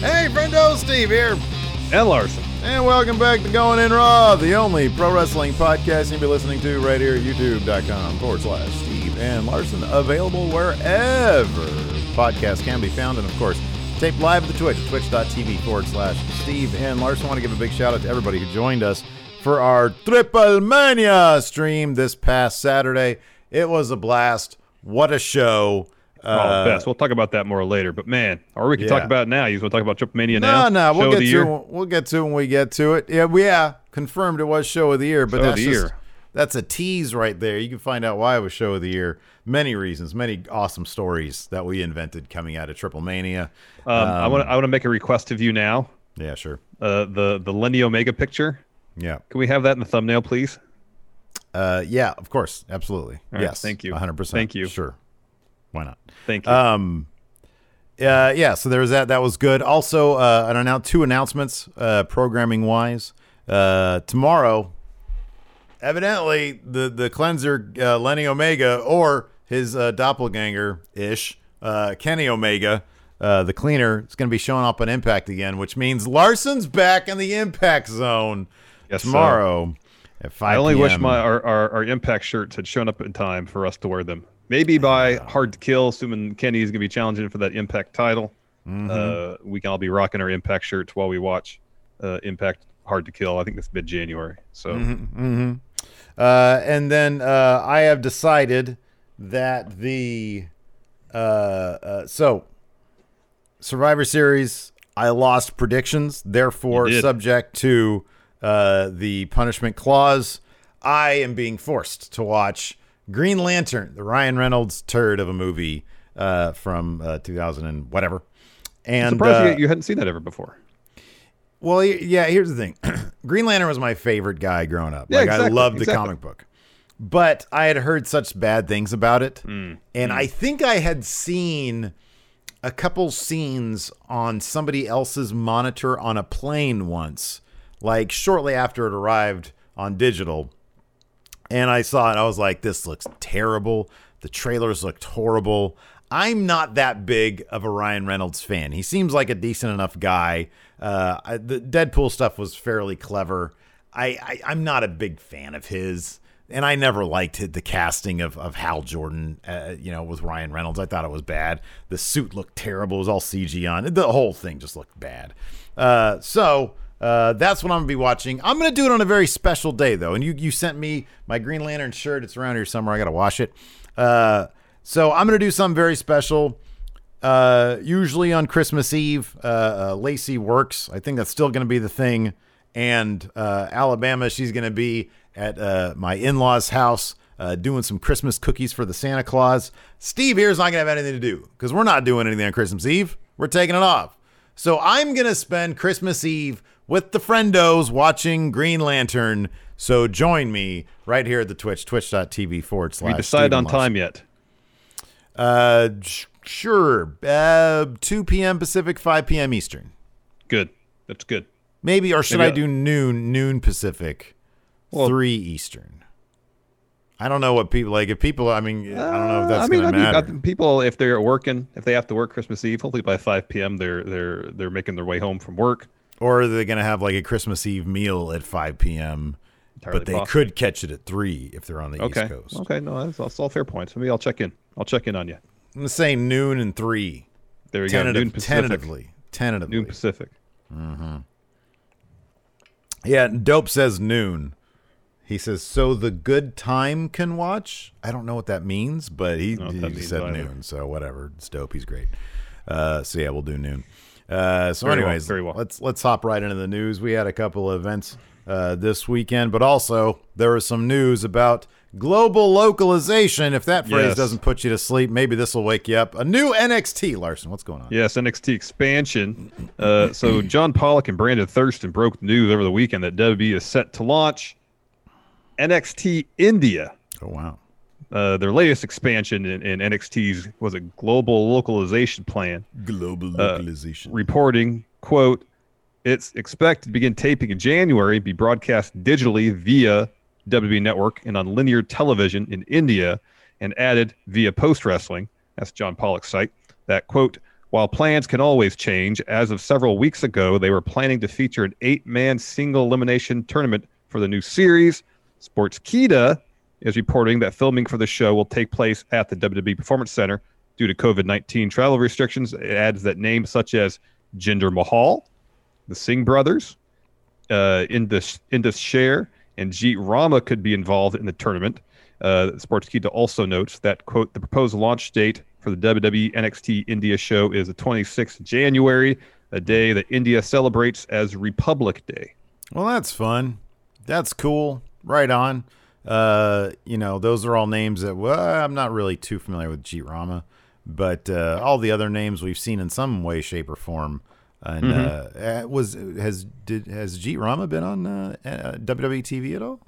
Hey, friendo, Steve here. And Larson. And welcome back to Going In Raw, the only pro wrestling podcast you'll be listening to right here at youtube.com forward slash Steve and Larson. Available wherever podcasts can be found. And of course, taped live at the Twitch, twitch.tv forward slash Steve and Larson. I want to give a big shout out to everybody who joined us for our Triple Mania stream this past Saturday. It was a blast. What a show. Oh, best. We'll talk about that more later. But man, or we can talk about it now. You want to talk about Triple Mania No, now? no, Show we'll get to year? it, we'll get to it when we get to it. Yeah, we yeah confirmed it was show of the year, but Show that's the just, year. that's a tease right there. You can find out why it was show of the year. Many reasons, many awesome stories that we invented coming out of Triple Mania. Um, I want to. I want to make a request of you now. Yeah, sure. Uh, the the Lenny Omega picture. Yeah, Can we have that in the thumbnail, please? uh, yeah, of course, absolutely. Right, yes, thank you. hundred percent. Thank you. Sure, why not? Thank you. Um, uh, yeah, so there was that. That was good. Also, uh, an annou- two announcements, uh, programming wise. Uh, tomorrow, evidently, the the cleanser uh, Lenny Omega or his uh, doppelganger ish uh, Kenny Omega, uh, the cleaner, is going to be showing up on Impact again, which means Larson's back in the Impact Zone Yes, sir. tomorrow at five. I only wish my our, our, our Impact shirts had shown up in time for us to wear them. Maybe by Hard to Kill, assuming Kenny is going to be challenging for that Impact title. Mm-hmm. Uh, we can all be rocking our Impact shirts while we watch uh, Impact Hard to Kill. I think it's mid January. So Mm-hmm. Uh, and then uh, I have decided that the uh, uh, so Survivor Series I lost predictions, therefore subject to uh, the punishment clause. I am being forced to watch Green Lantern, the Ryan Reynolds turd of a movie uh, from uh, 2000 and whatever. And surprised uh, you, hadn't seen that ever before. well, yeah. Here's the thing: Green Lantern was my favorite guy growing up. Yeah, like I loved the exactly. comic book, but I had heard such bad things about it, Mm, and I think I had seen a couple scenes on somebody else's monitor on a plane once, like shortly after it arrived on digital. And I saw it. I was like, this looks terrible. The trailers looked horrible. I'm not that big of a Ryan Reynolds fan. He seems like a decent enough guy. Uh, I, the Deadpool stuff was fairly clever. I, I, I'm not a big fan of his. And I never liked the casting of, of Hal Jordan, uh, you know, with Ryan Reynolds. I thought it was bad. The suit looked terrible. It was all CG on. The whole thing just looked bad. Uh, so uh, that's what I'm gonna be watching. I'm gonna do it on a very special day though. And you you sent me my Green Lantern shirt. It's around here somewhere. I gotta wash it. Uh, so I'm gonna do something very special. Uh, usually on Christmas Eve, uh, uh, Lacey works. I think that's still gonna be the thing. And uh, Alabama, she's gonna be at my in-laws' house. Doing some Christmas cookies for the Santa Claus. Steve here's not gonna have anything to do because we're not doing anything on Christmas Eve. We're taking it off. So I'm to spend Christmas Eve with the friendos watching Green Lantern. So join me right here at the Twitch, twitch.tv forward slash. We decided on time yet. Uh, sh- sure. Uh, 2 p.m. Pacific, 5 p.m. Eastern. Good. That's good. Maybe, or should Maybe I do noon, noon Pacific, Well- 3 Eastern? I don't know what people like. If people, I mean, I don't know if that's Uh, I mean, going I mean, matter. people if they're working, if they have to work Christmas Eve, hopefully by 5 p.m. they're they're they're making their way home from work. Or are they going to have like a Christmas Eve meal at 5 p.m.? Entirely but they possible. could catch it at 3 if they're on the Okay. East Coast. Okay. No, that's, that's all fair points. Maybe I'll check in. I'll check in on you. I'm gonna say noon and three. There we Tentative, go. Noon Pacific. tentatively. Tentatively. Noon Pacific. Yeah, Dope says noon. He says, so the good time can watch? I don't know what that means, but he, what he said either. noon, so whatever. It's dope. He's great. Uh, so yeah, we'll do noon. Uh, so Very well, anyways, very well. let's let's hop right into the news. We had a couple of events uh, this weekend. But also, there was some news about global localization. If that phrase Yes. doesn't put you to sleep, maybe this will wake you up. A new NXT, Larson. What's going on? Yes, NXT expansion. Uh, so John Pollock and Brandon Thurston broke the news over the weekend that WWE is set to launch NXT India. Oh wow. Uh, their latest expansion in, in NXT's was a global localization plan. Global localization. Reporting, quote, it's expected to begin taping in January, be broadcast digitally via WWE Network and on linear television in India, and added via Post Wrestling. That's John Pollock's site. That quote, while plans can always change, as of several weeks ago, they were planning to feature an eight-man single elimination tournament for the new series. Sportskeeda is reporting that filming for the show will take place at the WWE Performance Center due to COVID 19 travel restrictions. It adds that names such as Jinder Mahal, the Singh brothers, uh, Indus, Indus Sher, and Jeet Rama could be involved in the tournament. Uh, Sportskeeda also notes that, quote, the proposed launch date for the WWE NXT India show is the 26th January, a day that India celebrates as Republic Day. Well, that's fun. That's cool. Right on. Uh, you know, those are all names that well, I'm not really too familiar with Jeet Rama, but uh, all the other names we've seen in some way, shape, or form. And uh, uh, was has did has Jeet Rama been on uh, uh, WWE TV at all?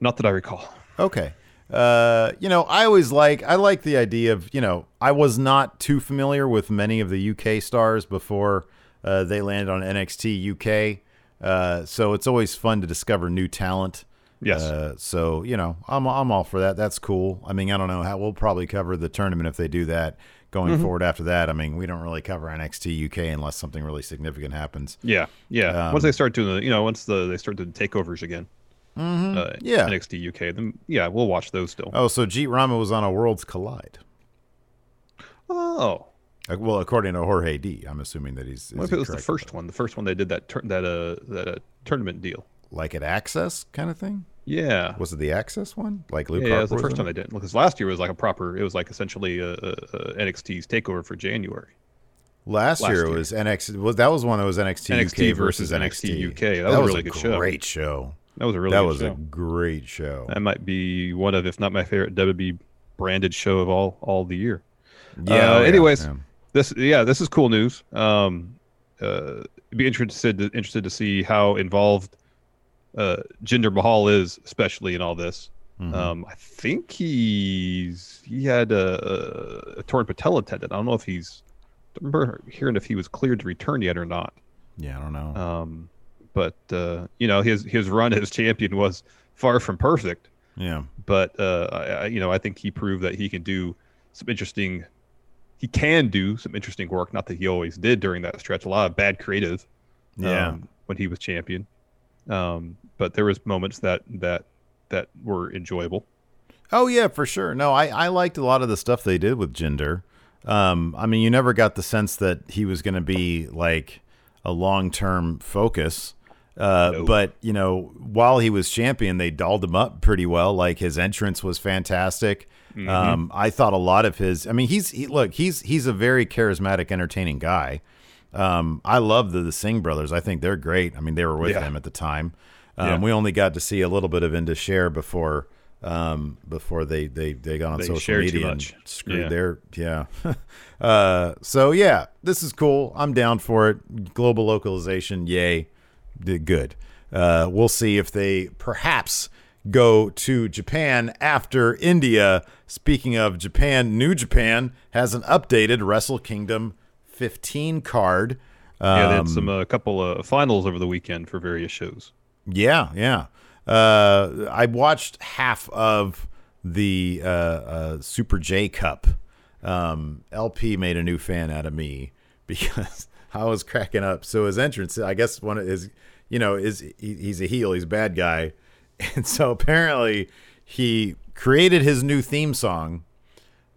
Not that I recall. Okay. Uh, you know, I always like I like the idea of you know I was not too familiar with many of the UK stars before uh, they landed on NXT UK. Uh, so it's always fun to discover new talent. Yes. Uh, so you know, I'm I'm all for that. That's cool. I mean, I don't know how we'll probably cover the tournament if they do that going Mm-hmm. forward. After that, I mean, we don't really cover NXT UK unless something really significant happens. Yeah, yeah. Um, once they start doing the, you know, once the they start doing takeovers again, uh, Mm-hmm. Yeah. NXT UK, then yeah, we'll watch those still. Oh, so Jeet Rama was on a Worlds Collide. Oh, Uh, Well, according to Jorge D, I'm assuming that he's. what if it was the first one? The first one they did that tur- that uh that uh, tournament deal. like at Axxess kind of thing. Yeah, Was it the Axxess one? Like Luke yeah, yeah, it was the first time they did. Because last year was like a proper. It was like essentially a, a, a NXT's takeover for January. Last, last year year. was NXT. Was that was one that was NXT, NXT UK versus versus NXT, UK. That was a really a good show. Great show. That was a really that good was show. a great show. That might be one of, if not my favorite WWE branded show of all all the year. Yeah. Uh, oh, anyways, yeah. this yeah, this is cool news. Um, uh, be interested interested to see how involved uh, Jinder Mahal is, especially in all this. Mhm. Um, I think he's he had a, a torn patella tendon. I don't know if he's. I remember hearing if he was cleared to return yet or not. yeah, I don't know. Um, but uh, you know his his run as champion was far from perfect. yeah. But uh, I, I, you know I think he proved that he can do some interesting. He can do some interesting work. Not that he always did during that stretch. A lot of bad creative. Yeah. um, when he was champion. Um, but there was moments that that that were enjoyable. Oh yeah, for sure. No, I I liked a lot of the stuff they did with Jinder. Um, I mean, you never got the sense that he was going to be like a long term focus. Uh, No. But you know, while he was champion, they dolled him up pretty well. Like his entrance was fantastic. Um, I thought a lot of his. I mean, he's he, look, he's he's a very charismatic, entertaining guy. Um, I love the the Singh brothers. I think they're great. I mean, they were with Yeah. him at the time. Um, Yeah. We only got to see a little bit of Indus Sher before um, before they, they, they got on They social media and screwed Yeah. their yeah. uh, so yeah, this is cool. I'm down for it. Global localization, yay, Did good. Uh, we'll see if they perhaps go to Japan after India. Speaking of Japan, New Japan has an updated Wrestle Kingdom 15 card. yeah, they Um, had some a couple of finals over the weekend for various shows. Yeah, yeah. Uh, I watched half of the uh, uh, Super J Cup. Um, LP made a new fan out of me because I was cracking up. So his entrance, I guess, one of his, you know, is he, he's a heel, he's a bad guy, and so apparently he created his new theme song,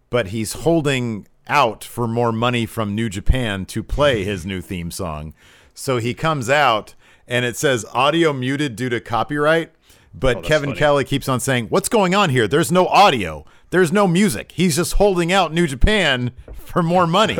but he's holding out for more money from New Japan to play his new theme song. So he comes out and it says audio muted due to copyright. But Oh, Kevin funny. Kelly keeps on saying, What's going on here? There's no audio. There's no music. He's just holding out New Japan for more money.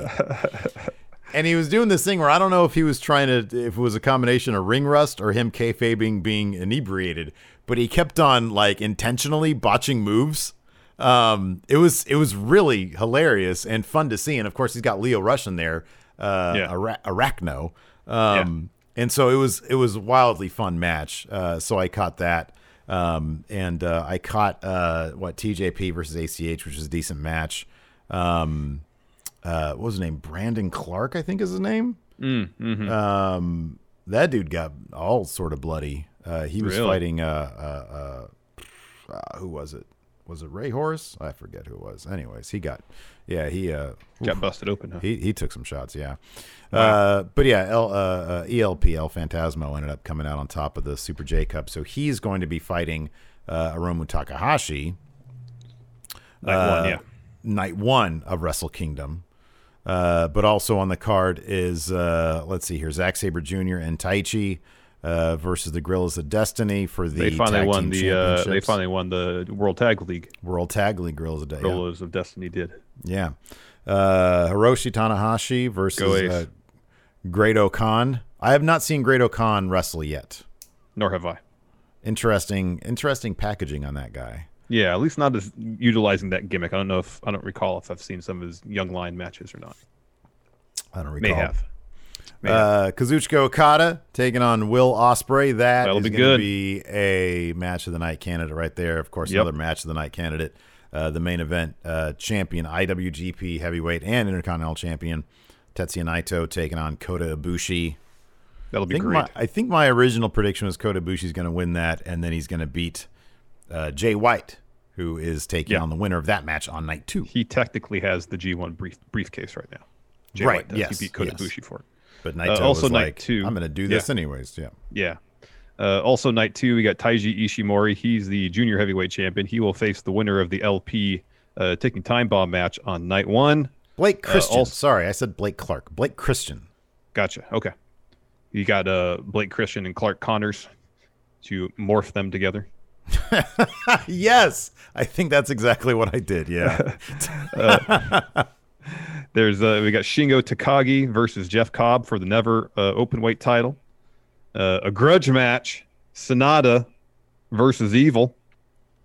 and he was doing this thing where I don't know if he was trying to, if it was a combination of ring rust or him kayfabing being inebriated, but he kept on like intentionally botching moves. Um, it was it was really hilarious and fun to see, and of course he's got Lio Rush in there, uh, Yeah. Ara- Arachno, um, and so it was it was a wildly fun match. Uh, so I caught that, um, and uh, I caught uh, what TJP versus ACH, which was a decent match. Um, uh, what was his name? Brandon Clark, I think is his name. Mm, mhm. Um, that dude got all sort of bloody. Uh, he was Really? fighting uh, uh, uh, uh, who was it? Was it Rey Horus? I forget who it was. Anyways, he got yeah he uh Got busted open. Huh? he he took some shots. Yeah, uh, but yeah, L, uh, uh, ELP El Phantasmo ended up coming out on top of the Super J Cup, so he's going to be fighting uh, Hiromu Takahashi Night uh, one, yeah. night one of Wrestle Kingdom. Uh, but also on the card is uh, let's see here, Zack Sabre Jr. and Taichi uh, versus the Gorillas of Destiny for the They finally won the. Uh, they finally won the World Tag League. World Tag League Gorillas of Destiny. Gorillas of Destiny did. Yeah, uh, Hiroshi Tanahashi versus uh, Great O-Khan. I have not seen Great O-Khan wrestle yet. Nor have I. Interesting, interesting packaging on that guy. Yeah, at least not as utilizing that gimmick. I don't know if I don't recall if I've seen some of his young lion matches or not. I don't recall. May have. Uh, Kazuchika Okada taking on Will Ospreay. That That'll is be going to good. be a match of the night candidate right there. Of course, Yep. another match of the night candidate. Uh, the main event uh, champion, IWGP Heavyweight and Intercontinental Champion Tetsuya Naito taking on Kota Ibushi. That'll I be think, great. my, I think my original prediction was Kota Ibushi's going to win that, and then he's going to beat uh, Jay White, who is taking Yeah. on the winner of that match on night two. he technically has the G1 brief, briefcase right now. Jay Right, White does. yes, He beat Kota yes. Ibushi for it. But Naito also was night like, two. "I'm going to do this anyways." Yeah. Yeah. Uh, also, night two, we got Taiji Ishimori. He's the junior heavyweight champion. He will face the winner of the LP uh, Ticking Time Bomb match on night one. Blake Christian. also- Sorry, I said Blake Clark. Blake Christian. Gotcha. Okay. You got uh, Blake Christian and Clark Connors to morph them together. yes, I think that's exactly what I did. Yeah. There's uh, we got Shingo Takagi versus Jeff Cobb for the never uh, open weight title. Uh, a grudge match, Sanada versus Evil,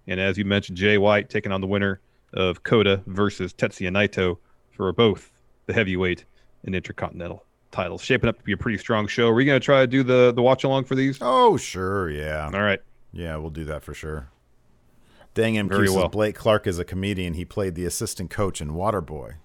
and as you mentioned, Jay White taking on the winner of Kota versus Tetsuya Naito for both the heavyweight and intercontinental titles. Shaping up to be a pretty strong show. Are we gonna try to do the the watch along for these? oh, sure. Yeah. All right. Yeah, we'll do that for sure. Dang him, Very well. Blake Clark is a comedian. He played the assistant coach in Waterboy.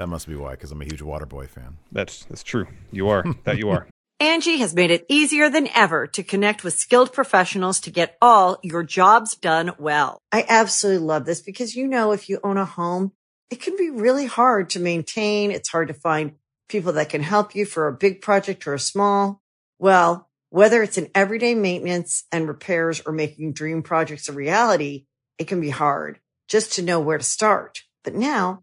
That must be why, because I'm a huge Waterboy fan. That's that's true. You are that you are. Angie has made it easier than ever to connect with skilled professionals to get all your jobs done well. I absolutely love this because, you know, if you own a home, it can be really hard to maintain. It's hard to find people that can help you for a big project or a small. Well, whether it's in everyday maintenance and repairs or making dream projects a reality, it can be hard just to know where to start. But now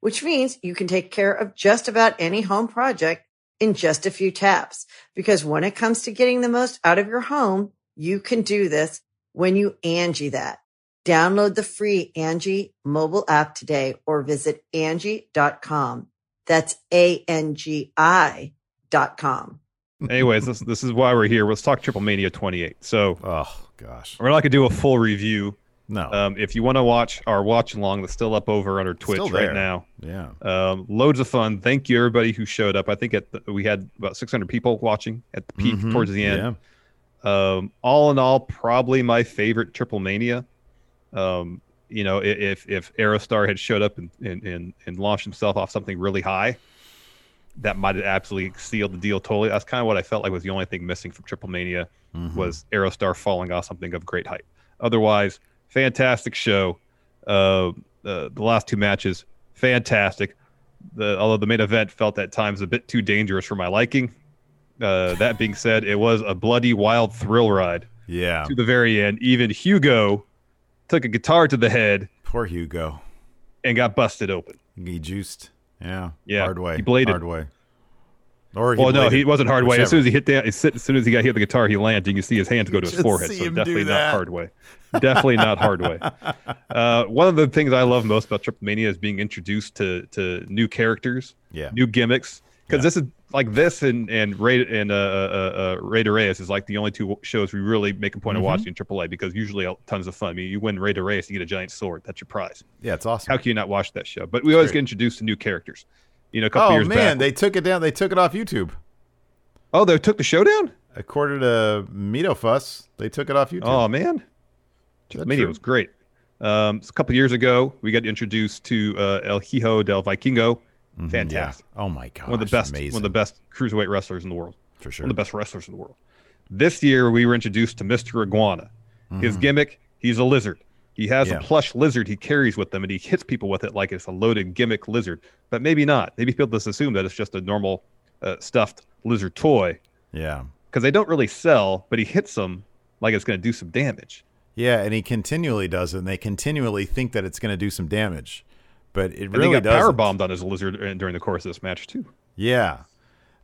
which means you can take care of just about any home project in just a few taps. Because when it comes to getting the most out of your home, you can do this when you Angie that. Download the free Angie mobile app today or visit Angie.com. That's A-N-G-I dot com. Anyways, this this is why we're here. Let's talk Triple Mania 28. So Oh, gosh. we're not gonna do a full review. No. Um, if you want to watch our watch along, that's still up over on our Twitch right now. yeah. Um, loads of fun. Thank you everybody who showed up. I think at the, we had about 600 people watching at the peak Mhm, towards the end. Yeah. Um, all in all, probably my favorite Triple Mania. Um, you know, if if Aerostar had showed up and, and and and launched himself off something really high, that might have absolutely sealed the deal totally. That's kind of what I felt like was the only thing missing from Triple Mania Mhm. was Aerostar falling off something of great height. Otherwise, fantastic show. Uh, uh, the last two matches, fantastic. The although the main event felt at times a bit too dangerous for my liking. Uh, that being said, it was a bloody, wild thrill ride Yeah. to the very end. Even Hugo took a guitar to the head Poor Hugo. and got busted open. He juiced. Yeah. Yeah, Hard way. he bladed. Hard way. Or well, no, bladed. he wasn't hard way. As soon as he hit down, as soon as he got hit the guitar, he landed. You can see his hands go to his just forehead. see So him do definitely not hard way. Definitely not hard way. Uh, one of the things I love most about Triple Mania is being introduced to to new characters, Yeah. new gimmicks. Because Yeah. this is like this and and Ray and uh, uh, uh, Rey de Reyes is like the only two shows we really make a point Mm-hmm. of watching in AAA because usually uh, tons of fun. I mean, you win Rey de Reyes, you get a giant sword. That's your prize. Yeah, it's awesome. How can you not watch that show? But we always great. get introduced to new characters. You know, a couple Oh years man, back. they took it down. They took it off YouTube. oh, they took the show down. According to Mito Fuss, they took it off YouTube. Oh man, Is that Triple true? was great. Um, a couple years ago, we got introduced to uh, El Hijo del Vikingo. Fantastic. Yeah. Oh my god. One of the best, Amazing. one of the best cruiserweight wrestlers in the world. for sure. One of the best wrestlers in the world. This year, we were introduced to Mr. Iguana. His gimmick, he's a lizard. He has. Yeah. a plush lizard he carries with him, and he hits people with it like it's a loaded gimmick lizard. But maybe not. Maybe people just assume that it's just a normal uh, stuffed lizard toy Yeah. because they don't really sell. But he hits them like it's going to do some damage. Yeah, and he continually does it, and they continually think that it's going to do some damage, but it And really got doesn't. power bombed on his lizard uh, during the course of this match too. Yeah,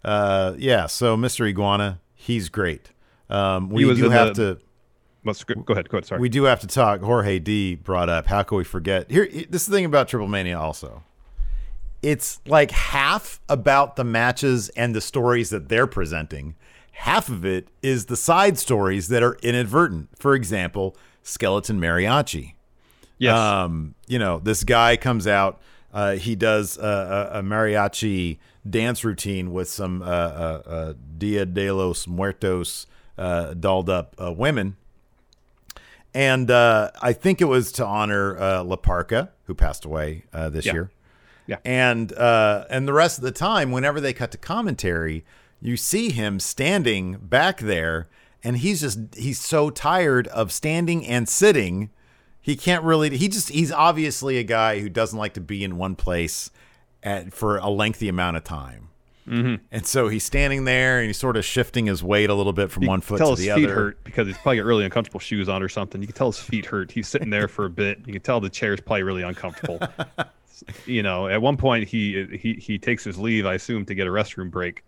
uh, yeah. So Mr. Iguana, he's great. Um, we was do have the- to. Let's go go ahead. Go ahead. Sorry. We do have to talk. Jorge D brought up. How can we forget? Here, this is the thing about Triple Mania. Also, it's like half about the matches and the stories that they're presenting. Half of it is the side stories that are inadvertent. For example, Skeleton Mariachi. yes. Um, you know, this guy comes out. Uh, he does a, a, a mariachi dance routine with some uh, uh, uh, Dia de los Muertos uh, dolled up uh, women. And uh, I think it was to honor uh, La Parca, who passed away uh, this Yeah. year. Yeah. And uh, and the rest of the time, whenever they cut to commentary, you see him standing back there, and he's just he's so tired of standing and sitting. He can't really. He just he's obviously a guy who doesn't like to be in one place at for a lengthy amount of time. Mm-hmm. And so he's standing there and he's sort of shifting his weight a little bit from You one can foot tell to his the feet other. hurt because he's probably got really uncomfortable shoes on or something. You can tell his feet hurt. He's sitting there for a bit. You can tell the chair's probably really uncomfortable. you know, at one point he he he takes his leave, I assume, to get a restroom break,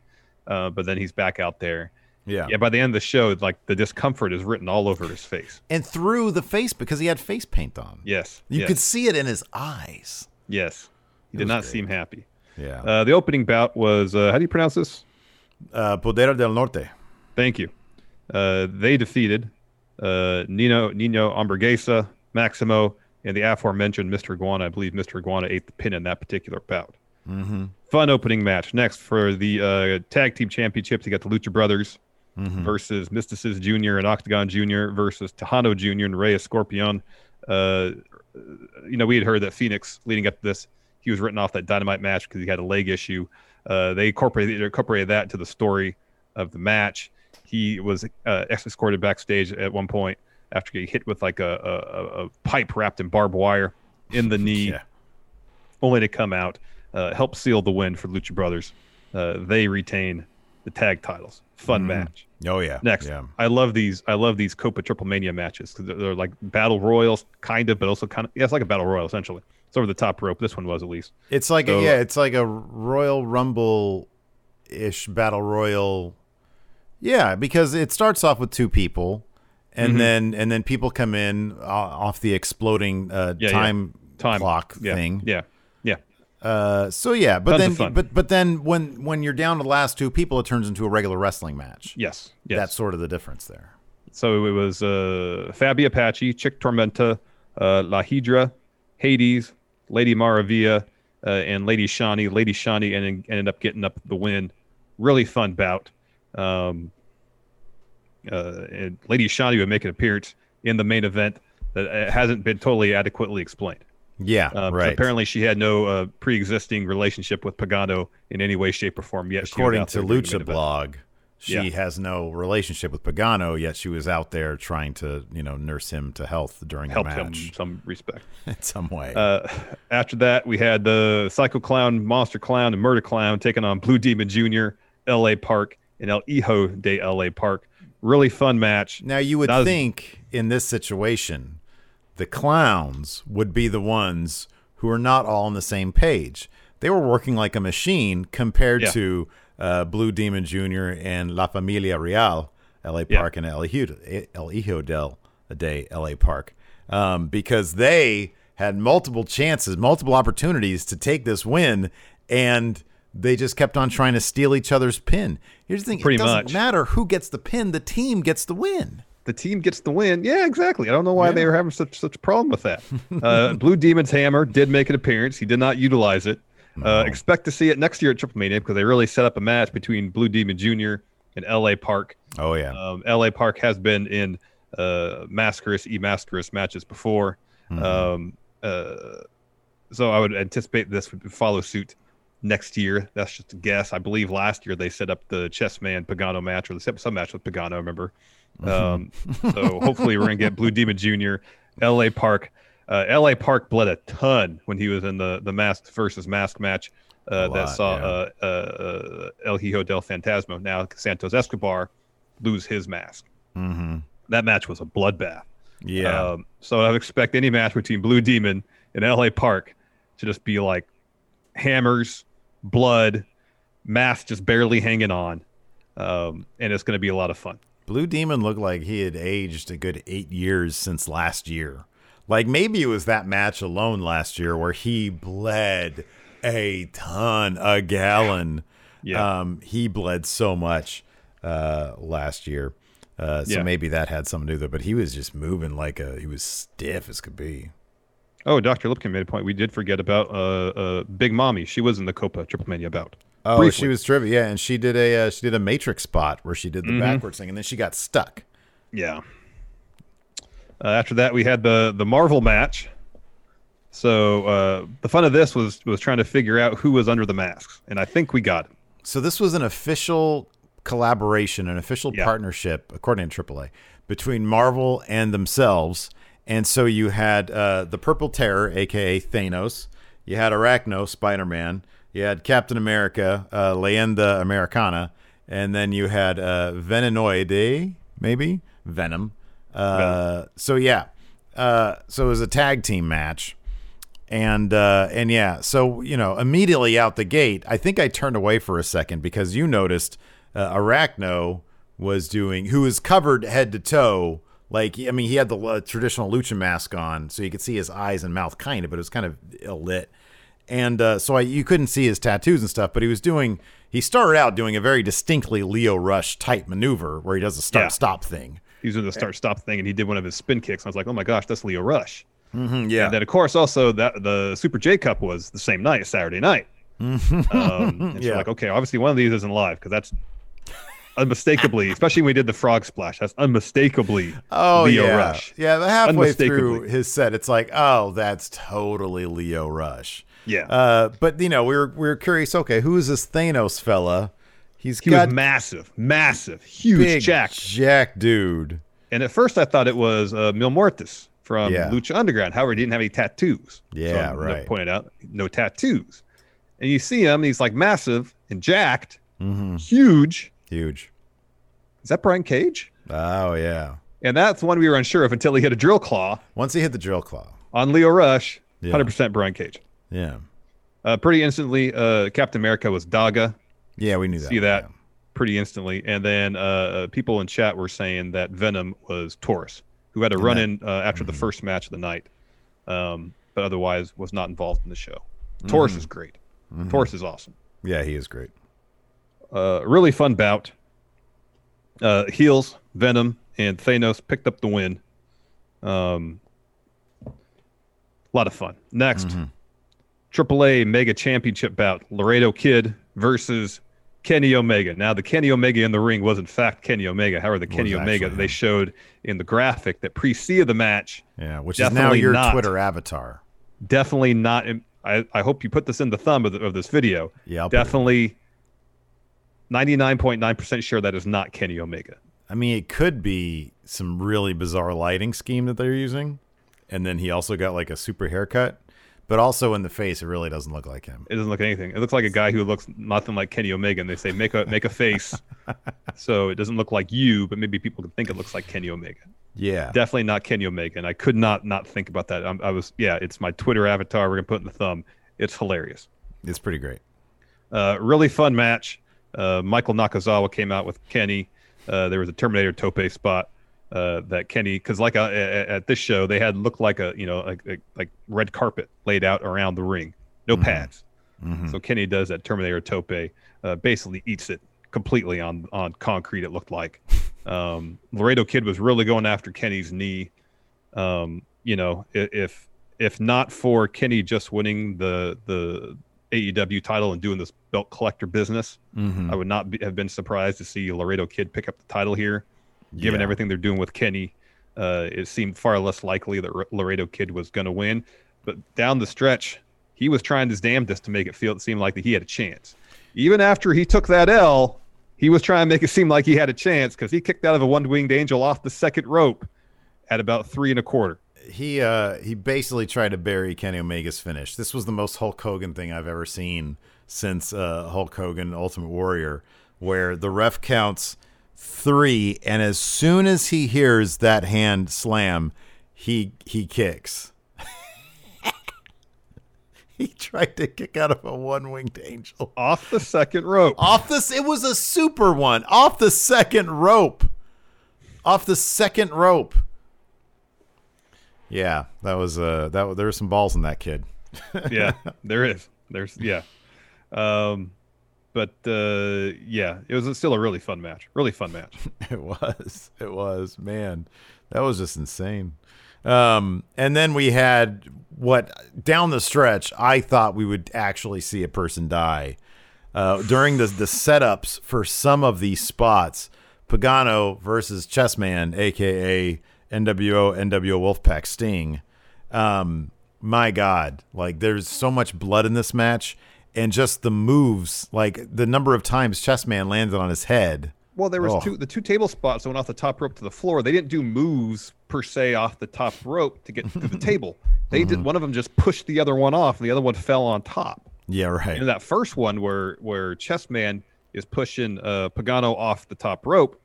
uh, but then he's back out there. Yeah. Yeah, by the end of the show, like the discomfort is written all over his face. And through the face because he had face paint on. Yes, You yes, could see it in his eyes. yes. He It did not great. seem happy. Yeah. Uh, the opening bout was uh, how do you pronounce this? Uh, Poder del Norte. Thank you. Uh, they defeated uh, Nino Nino Hamburguesa, Maximo, and the aforementioned Mr. Iguana. I believe Mr. Iguana ate the pin in that particular bout. Mm-hmm. Fun opening match. Next for the uh, tag team championships, you got the Lucha Brothers Mm-hmm. versus Myzteziz Jr. and Octagon Jr. versus Texano Jr. and Rey Escorpion. Uh, you know, we had heard that Fenix leading up to this, he was written off that Dynamite match because he had a leg issue. Uh, they incorporated incorporated that into the story of the match. He was uh, escorted backstage at one point after getting hit with like a, a, a pipe wrapped in barbed wire in the knee Yeah. only to come out, uh, help seal the win for Lucha Brothers. Uh, they retain the tag titles. Fun match. Oh yeah. Next, Yeah. I love these. I love these Copa Triple Mania matches because they're, they're like battle royals, kind of, but also kind of. Yeah, it's like a battle royal essentially. It's over the top rope. This one was at least. It's like So- a, yeah, it's like a Royal Rumble ish battle royal. Yeah, because it starts off with two people, and Mhm. then and then people come in uh, off the exploding uh, Yeah, yeah. time, Time clock yeah, thing. Yeah, yeah. Uh, so yeah, but Tons then but but then when when you're down to the last two people, it turns into a regular wrestling match. Yes, yes. That's sort of the difference there. So it was uh, Faby Apache, Chik Tormenta, uh, La Hydra, Hades, Lady Maravilla, uh, and Lady Shani. Lady Shani ended, ended up getting up the win. Really fun bout. Um, uh, and Lady Shani would make an appearance in the main event that uh, hasn't been totally adequately explained. Yeah, Um, so right. apparently, she had no uh, pre-existing relationship with Pagano in any way, shape, or form. Yet, According to Lucha main event. She Yeah. has no relationship with Pagano, yet she was out there trying to, you know, nurse him to health during helped the him match in some respect. in some way. Uh, after that, we had the Psycho Clown, Monster Clown, and Murder Clown taking on Blue Demon Jr., L.A. Park, and El Hijo de LA Park. Really fun match. Now you would was- think in this situation, the clowns would be the ones who are not all on the same page. They were working like a machine compared Yeah. to uh, Blue Demon Jr. and La Familia Real, LA Yeah. Park, and El Hijo, El Hijo del Day, LA Park, um, because they had multiple chances, multiple opportunities to take this win, and they just kept on trying to steal each other's pin. Here's the thing: Pretty it doesn't much. matter who gets the pin; the team gets the win. the team gets the win. Yeah, exactly. I don't know why they were having such such a problem with that. Uh, Blue Demon's hammer did make an appearance. He did not utilize it. Uh, expect to see it next year at Triple Mania because they really set up a match between Blue Demon Jr. and LA Park. Oh yeah. Um, LA Park has been in uh, Mascaris, E Mascaris matches before. Um, uh, so I would anticipate this would follow suit next year. That's just a guess. I believe last year they set up the Chessman Pagano match or the some match with Pagano, remember? Um, so hopefully we're going to get Blue Demon Jr., LA Park. Uh, LA Park bled a ton when he was in the, the mask versus mask match uh, A that lot, saw yeah. uh, uh, uh, El Hijo del Fantasma, now Santos Escobar, lose his mask. Mm-hmm. That match was a bloodbath. Yeah. Um, so I would expect any match between Blue Demon and LA Park to just be like hammers, blood, mask just barely hanging on. Um, and it's going to be a lot of fun. Blue Demon looked like he had aged a good eight years since last year. Like maybe it was that match alone last year where he bled a ton, a gallon. Yeah. Um, he bled so much uh, last year. Uh, so Yeah. maybe that had something to do with it. But he was just moving like a he was stiff as could be. Oh, Dr. Lipkin made a point. We did forget about uh, uh, Big Mami. She was in the Copa Triple Mania bout. Oh, Briefly. she was terrific. Yeah, and she did a uh, she did a Matrix spot where she did the backwards thing, and then she got stuck. Yeah. Uh, after that, we had the the Marvel match. So uh, the fun of this was was trying to figure out who was under the masks, and I think we got it. So this was an official collaboration, an official Yeah. partnership, according to AAA, between Marvel and themselves. And so you had uh, the Purple Terror, aka Thanos. You had Arachno, Spider Man. You had Captain America, uh, Leyenda Americana, and then you had uh, Venenoide, maybe Venom. Uh, so yeah, uh, so it was a tag team match and uh, and yeah, so you know, immediately out the gate, I think I turned away for a second because you noticed uh, Arachno was doing, who was covered head to toe. Like, I mean, he had the uh, traditional lucha mask on, so you could see his eyes and mouth, kind of, but it was kind of ill lit. And uh, so I, you couldn't see his tattoos and stuff, but he was doing. He started out doing a very distinctly Lio Rush type maneuver where he does a start Yeah. stop thing. He was in the start stop thing, and he did one of his spin kicks. I was like, oh my gosh, that's Lio Rush. Mm, yeah, And then of course also that the Super J Cup was the same night, Saturday night. um, and so Yeah. like, okay, obviously one of these isn't live because that's unmistakably, especially when we did the frog splash. That's unmistakably Oh Leo yeah, Rush. yeah. Halfway through his set, it's like, oh, that's totally Lio Rush. Yeah. Uh, but you know, we were we were curious. Okay, who is this Thanos fella? He's He got was massive, massive, huge, big jacked. jack dude. And at first I thought it was uh, Mil Muertes from Yeah. Lucha Underground. However, he didn't have any tattoos. Yeah, so, right. Pointed out, no tattoos. And you see him, he's like massive and jacked, Mm-hmm. huge. Huge. Is that Brian Cage? Oh yeah. And that's one we were unsure of until he hit a drill claw Once he hit the drill claw. on Lio Rush. Yeah. 100% Brian Cage. Yeah. Uh, pretty instantly, uh, Captain America was Daga. Yeah, we knew that. See that pretty instantly. And then uh, uh, people in chat were saying that Venom was Taurus, who had a run in uh, after Mm-hmm. the first match of the night, um, but otherwise was not involved in the show. Taurus Mm-hmm. is great. Taurus is awesome. Yeah, he is great. Uh, really fun bout. Uh, heels, Venom, and Thanos picked up the win. Um, a lot of fun. Next, AAA Mega Championship bout: Laredo Kid versus Kenny Omega. Now, the Kenny Omega in the ring was in fact Kenny Omega. However, the Kenny Omega that they showed in the graphic that preceded the match Yeah, which is now Definitely your not. Twitter avatar. definitely not. I, I hope you put this in the thumb of, the, of this video. Yeah, I'll put it in. definitely. 99.9% sure that is not Kenny Omega. I mean, it could be some really bizarre lighting scheme that they're using, and then he also got like a super haircut. But also in the face, it really doesn't look like him. It doesn't look anything. It looks like a guy who looks nothing like Kenny Omega. And they say make a make a face, so it doesn't look like you, but maybe people can think it looks like Kenny Omega. Yeah, Definitely not Kenny Omega. And I could not not think about that. I'm, I was yeah. It's my Twitter avatar. We're gonna put in the thumb. It's hilarious. it's pretty great. Uh, really fun match. Uh, Michael Nakazawa came out with Kenny. Uh, there was a Terminator tope spot uh, that Kenny, because like uh, at, this show, they had looked like a you know like, like, like red carpet laid out around the ring, no pads. So Kenny does that Terminator tope, uh, basically eats it completely on on concrete. It looked like. Um, Laredo Kid was really going after Kenny's knee. Um, you know, if if not for Kenny just winning the the AEW title and doing this belt collector business, Mm-hmm. I would not be, have been surprised to see Laredo Kid pick up the title here. Given Yeah. everything they're doing with Kenny, uh, it seemed far less likely that R- Laredo Kid was going to win. But down the stretch, he was trying his damnedest to make it feel it seemed like that he had a chance. Even after he took that L, he was trying to make it seem like he had a chance because he kicked out of a one-winged angel off the second rope at about three and a quarter. he uh he basically tried to bury Kenny Omega's finish. This was the most Hulk Hogan thing I've ever seen since uh Hulk Hogan Ultimate Warrior where the ref counts 3 and as soon as he hears that hand slam, he he kicks. he tried to kick out of a one-winged angel. Off the second rope. Off this it was a super one. Off the second rope. Off the second rope. Yeah, that was uh that there were some balls in that kid. yeah, there is. There's yeah. Um, but uh, yeah, it was still a really fun match. Really fun match. It was. It was. Man, that was just insane. Um, and then we had what down the stretch, I thought we would actually see a person die. Uh, during the the setups for some of these spots, Pagano versus Chessman, aka NWO NWO Wolfpack Sting. Um, my God, like there's so much blood in this match, and just the moves, like the number of times Chessman landed on his head. Well, there was Oh. two the two table spots that went off the top rope to the floor. They didn't do moves per se off the top rope to get to the table. They Mm-hmm. did one of them just pushed the other one off, and the other one fell on top. Yeah, right. And that first one where where Chessman is pushing uh, Pagano off the top rope,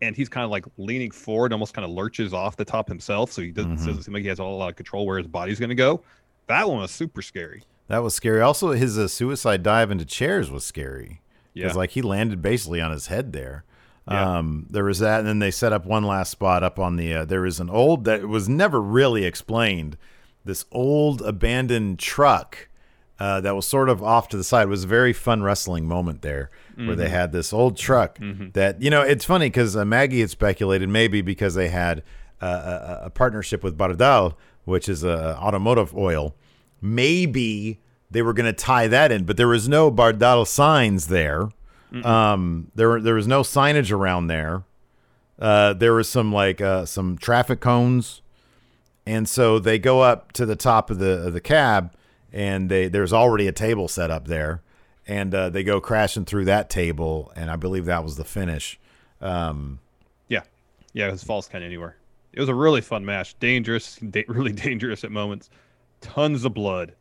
and he's kind of like leaning forward, almost kind of lurches off the top himself, so he doesn't, Mm-hmm. doesn't seem like he has a lot of control where his body's going to go. That one was super scary. That was scary. Also, his uh, suicide dive into chairs was scary. Because Yeah. like he landed basically on his head there. Yeah. Um, there was that, and then they set up one last spot up on the. Uh, there was an old that was never really explained. This old abandoned truck uh, that was sort of off to the side. It was a very fun wrestling moment there, where they had this old truck that you know. It's funny because uh, Maggie had speculated maybe because they had uh, a, a partnership with Bardahl, which is a automotive oil. Maybe they were going to tie that in, but there was no Bardahl signs there. Um, there there was no signage around there. Uh, there was some like uh, some traffic cones, and so they go up to the top of the of the cab, and they there's already a table set up there, and uh, they go crashing through that table, and I believe that was the finish. Um, Yeah, yeah, it was false kind of anywhere. It was a really fun match, dangerous, da- really dangerous at moments. Tons of blood.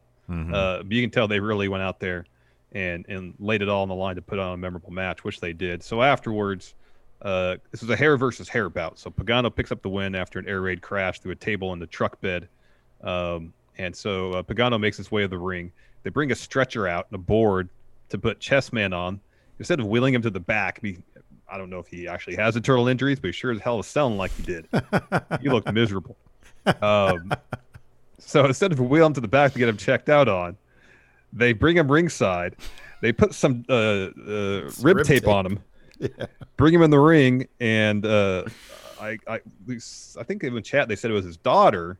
Uh, but you can tell they really went out there and and laid it all on the line to put on a memorable match, which they did. So afterwards, uh, this was a hair versus hair bout. So Pagano picks up the win after an air raid crash through a table in the truck bed. Um, and so uh, Pagano makes his way to the ring. They bring a stretcher out and a board to put Chessman on. Instead of wheeling him to the back, he, I don't know if he actually has internal injuries, but he sure as hell is selling like he did. he looked miserable. Um, so instead of wheeling him to the back to get him checked out on, they bring him ringside. They put some uh, uh, rib, rib tape, tape. on him, bring him in the ring, and uh, I, I, I think in chat they said it was his daughter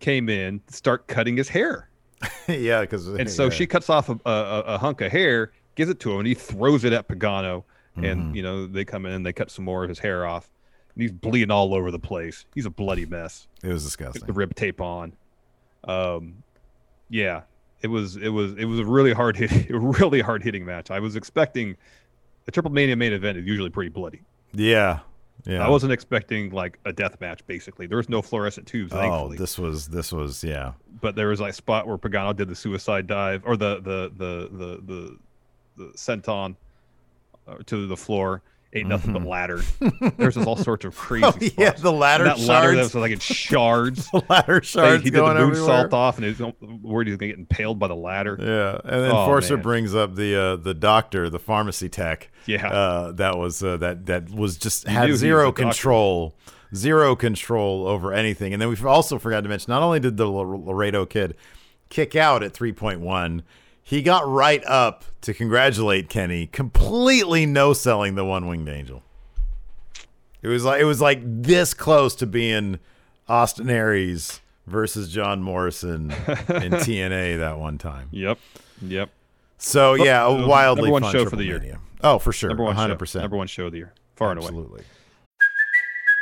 came in to start cutting his hair. yeah, because And so she cuts off a, a, a hunk of hair, gives it to him, and he throws it at Pagano. And you know they come in and they cut some more of his hair off, and he's bleeding all over the place. He's a bloody mess. it was disgusting. the rib tape on. Um, yeah, it was it was it was a really hard hit, really hard hitting match. I was expecting a Triple Mania main event is usually pretty bloody. Yeah, Yeah. I wasn't expecting like a death match. Basically, there was no fluorescent tubes. Oh, Thankfully, this was this was yeah. but there was like a spot where Pagano did the suicide dive or the the the the the, the senton uh, to the floor. Ain't nothing but ladder. There's just all sorts of crazy. Mm-hmm. Oh, yeah, the ladder And that ladder that was like in shards. The ladder shards he did the everywhere. moonsault off, and he was worried he's gonna get impaled by the ladder. Yeah, and then Oh, Forster man. brings up the uh, the doctor, the pharmacy tech. Yeah. uh, that was uh, that that was just had zero doctor. control, zero control over anything. And then we also forgot to mention, not only did the Laredo kid kick out at three point one, he got right up to congratulate Kenny, completely no selling the one winged angel. It was like it was like this close to being Austin Aries versus John Morrison in TNA that one time. Yep, yep. So yeah, a wildly number one fun show for the year. Mania. Oh, for sure, Number one, hundred percent, Number one show of the year, far and away. absolutely.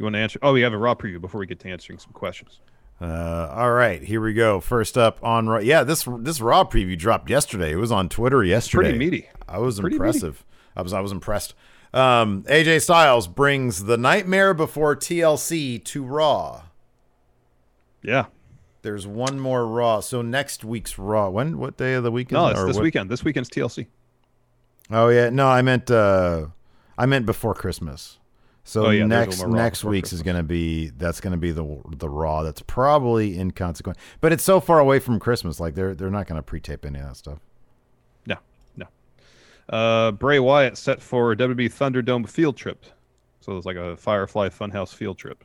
You want to answer? Oh, we have a raw preview before we get to answering some questions. Uh, all right, here we go. First up on Raw. Yeah, this this Raw preview dropped yesterday. It was on Twitter yesterday. Pretty meaty. I was Pretty impressive. I was I was impressed. Um, AJ Styles brings the Nightmare Before TLC to Raw. Yeah. There's one more Raw. So next week's Raw. When? What day of the week? is No, it's Or this what- weekend. This weekend's TLC. Oh yeah, no, I meant uh, I meant before Christmas. So Oh, yeah, next one more Raw next week's is going to be that's going to be the the Raw. That's probably inconsequent, but it's so far away from Christmas. Like they're they're not going to pre-tape any of that stuff. No, no. Uh, Bray Wyatt set for WWE Thunderdome field trip. So it's like a Firefly Funhouse field trip.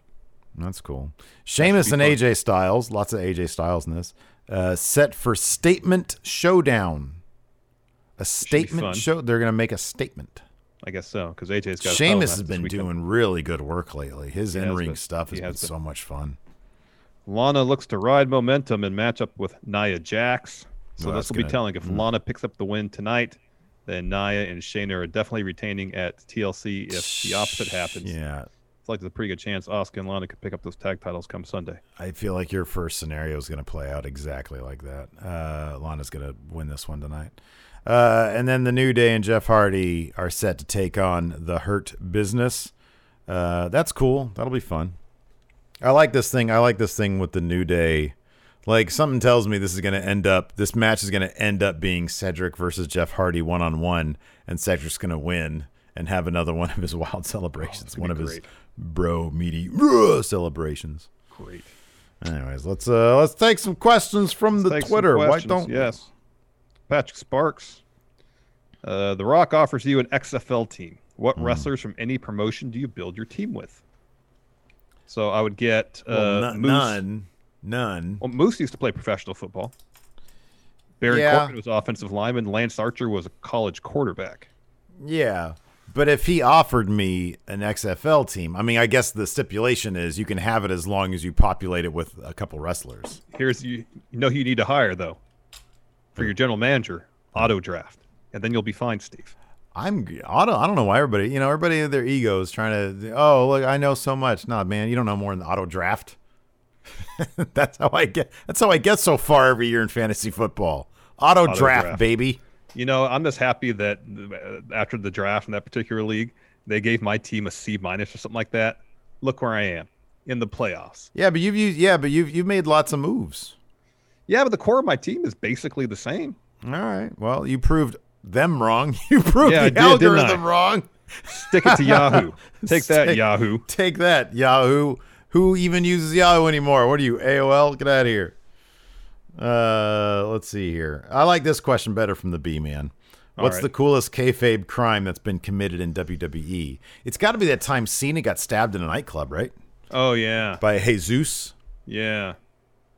That's cool. Sheamus and fun. AJ Styles, lots of AJ Styles in this. Uh, set for statement showdown. A statement show. They're going to make a statement. I guess so because AJ's got. Sheamus has been doing really good work lately. His He has in-ring stuff has He been been. so much fun. Lana looks to ride momentum and match up with Nia Jax. So Well, this will be gonna- telling. If mm. Lana picks up the win tonight, then Nia and Shayna are definitely retaining at TLC. If the opposite happens, Yeah, it's like there's a pretty good chance Asuka and Lana could pick up those tag titles come Sunday. I feel like your first scenario is going to play out exactly like that. Uh, Lana's going to win this one tonight. Uh, and then the New Day and Jeff Hardy are set to take on the Hurt Business. Uh, that's cool. That'll be fun. I like this thing. I like this thing with the New Day. Like something tells me this is going to end up. This match is going to end up being Cedric versus Jeff Hardy one on one, and Cedric's going to win and have another one of his wild celebrations, gonna one of be his bro meaty celebrations. Great. Anyways, let's uh let's take some questions from the Take some Twitter. Why don't yes? Patrick Sparks. Uh, the Rock offers you an XFL team. What wrestlers from any promotion do you build your team with? So I would get uh, well, none, Moose. none, none. Well, Moose used to play professional football. Barry Yeah. Corbin was offensive lineman. Lance Archer was a college quarterback. Yeah, but if he offered me an XFL team, I mean, I guess the stipulation is you can have it as long as you populate it with a couple wrestlers. Here's you. You know who you need to hire though, for your general manager, auto draft, and then you'll be fine, Steve. I'm I don't I don't know why everybody you know everybody their egos trying to oh look I know so much. No man, you don't know more than the auto draft. that's how I get. That's how I get so far every year in fantasy football. Auto, Auto draft, draft. baby. You know, I'm just happy that uh, after the draft in that particular league, they gave my team a C minus or something like that. Look where I am in the playoffs. Yeah, but you've used yeah, but you've you've made lots of moves. Yeah, but the core of my team is basically the same. All right. Well, you proved them wrong. You proved Yeah, the did, algorithm wrong. Stick it to Yahoo. Take that, Yahoo. Take that, Yahoo. Who even uses Yahoo anymore? What are you, AOL? Get out of here. Uh, let's see here. I like this question better from the B man. What's right. the coolest kayfabe crime that's been committed in WWE? It's got to be that time Cena got stabbed in a nightclub, right? Oh yeah, By Jesus yeah,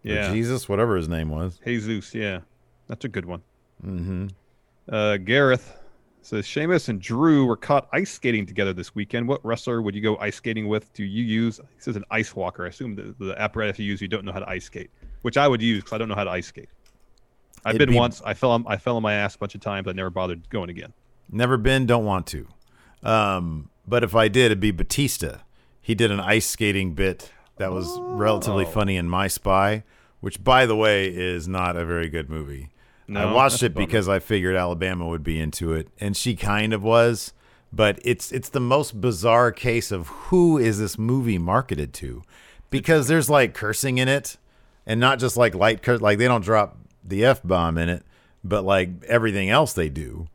or yeah. Jesus, whatever his name was. Jesus, yeah, that's a good one. Mm-hmm. Uh, Gareth says Sheamus and Drew were caught ice skating together this weekend. What wrestler would you go ice skating with? Do you use? He says an ice walker. I assume the, the apparatus you use, you don't know how to ice skate, which I would use because I don't know how to ice skate. I've It'd been be- once. I fell. On, I fell on my ass a bunch of times. I never bothered going again. Never been, don't want to. Um, but if I did, it'd be Batista. He did an ice skating bit that was relatively Oh. funny in My Spy, which, by the way, is not a very good movie. I watched it because I figured Alabama would be into it, and she kind of was. But it's it's the most bizarre case of who is this movie marketed to, because there's like cursing in it, and not just like light curse. Like they don't drop the f bomb in it, but like everything else they do.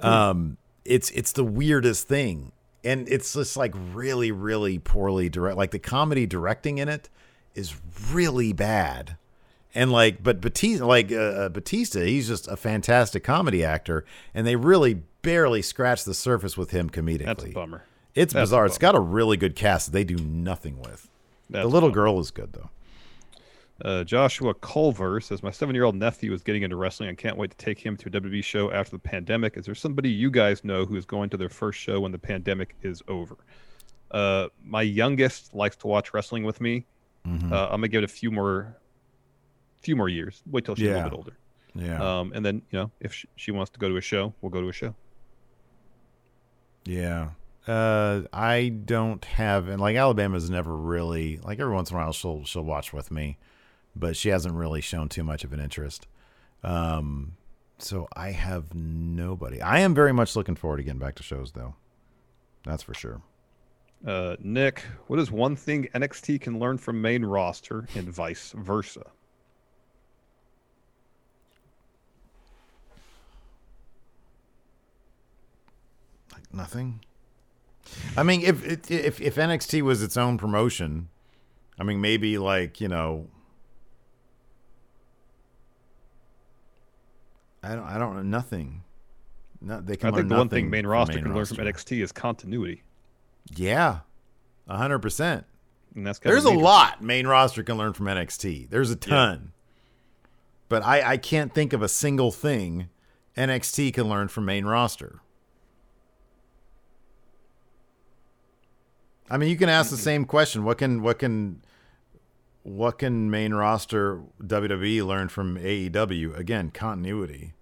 Um, it's it's the weirdest thing, and it's just like really really poorly direct. Like the comedy directing in it is really bad, and like but Batista like uh, uh, Batista, he's just a fantastic comedy actor, and they really barely scratch the surface with him comedically. That's a bummer. It's That's bizarre. It's got a really good cast that they do nothing with. That's the little girl is good though. Uh, Joshua Culver says, My seven year old nephew is getting into wrestling. I can't wait to take him to a WWE show after the pandemic. Is there somebody you guys know who is going to their first show when the pandemic is over? Uh, my youngest likes to watch wrestling with me. Mm-hmm. Uh, I'm going to give it a few more few more years. Wait till she's a little bit older. Yeah, Um, and then, you know, if she, she wants to go to a show, we'll go to a show. yeah. Uh, I don't have, and like Alabama's never really like every once in a while she'll she'll watch with me, but she hasn't really shown too much of an interest. Um, so I have nobody. I am very much looking forward to getting back to shows though. That's for sure. Uh, Nick, what is one thing NXT can learn from main roster and vice versa? Nothing. I mean, if if if NXT was its own promotion, I mean, maybe like you know, I don't I don't know nothing. No, they can I think the one thing main roster main can learn from. NXT is continuity. Yeah, hundred percent. And that's There's a lot main roster can learn from NXT. There's a ton, but I I can't think of a single thing NXT can learn from main roster. I mean, you can ask the same question. What can what can what can main roster WWE learn from AEW? Again, continuity.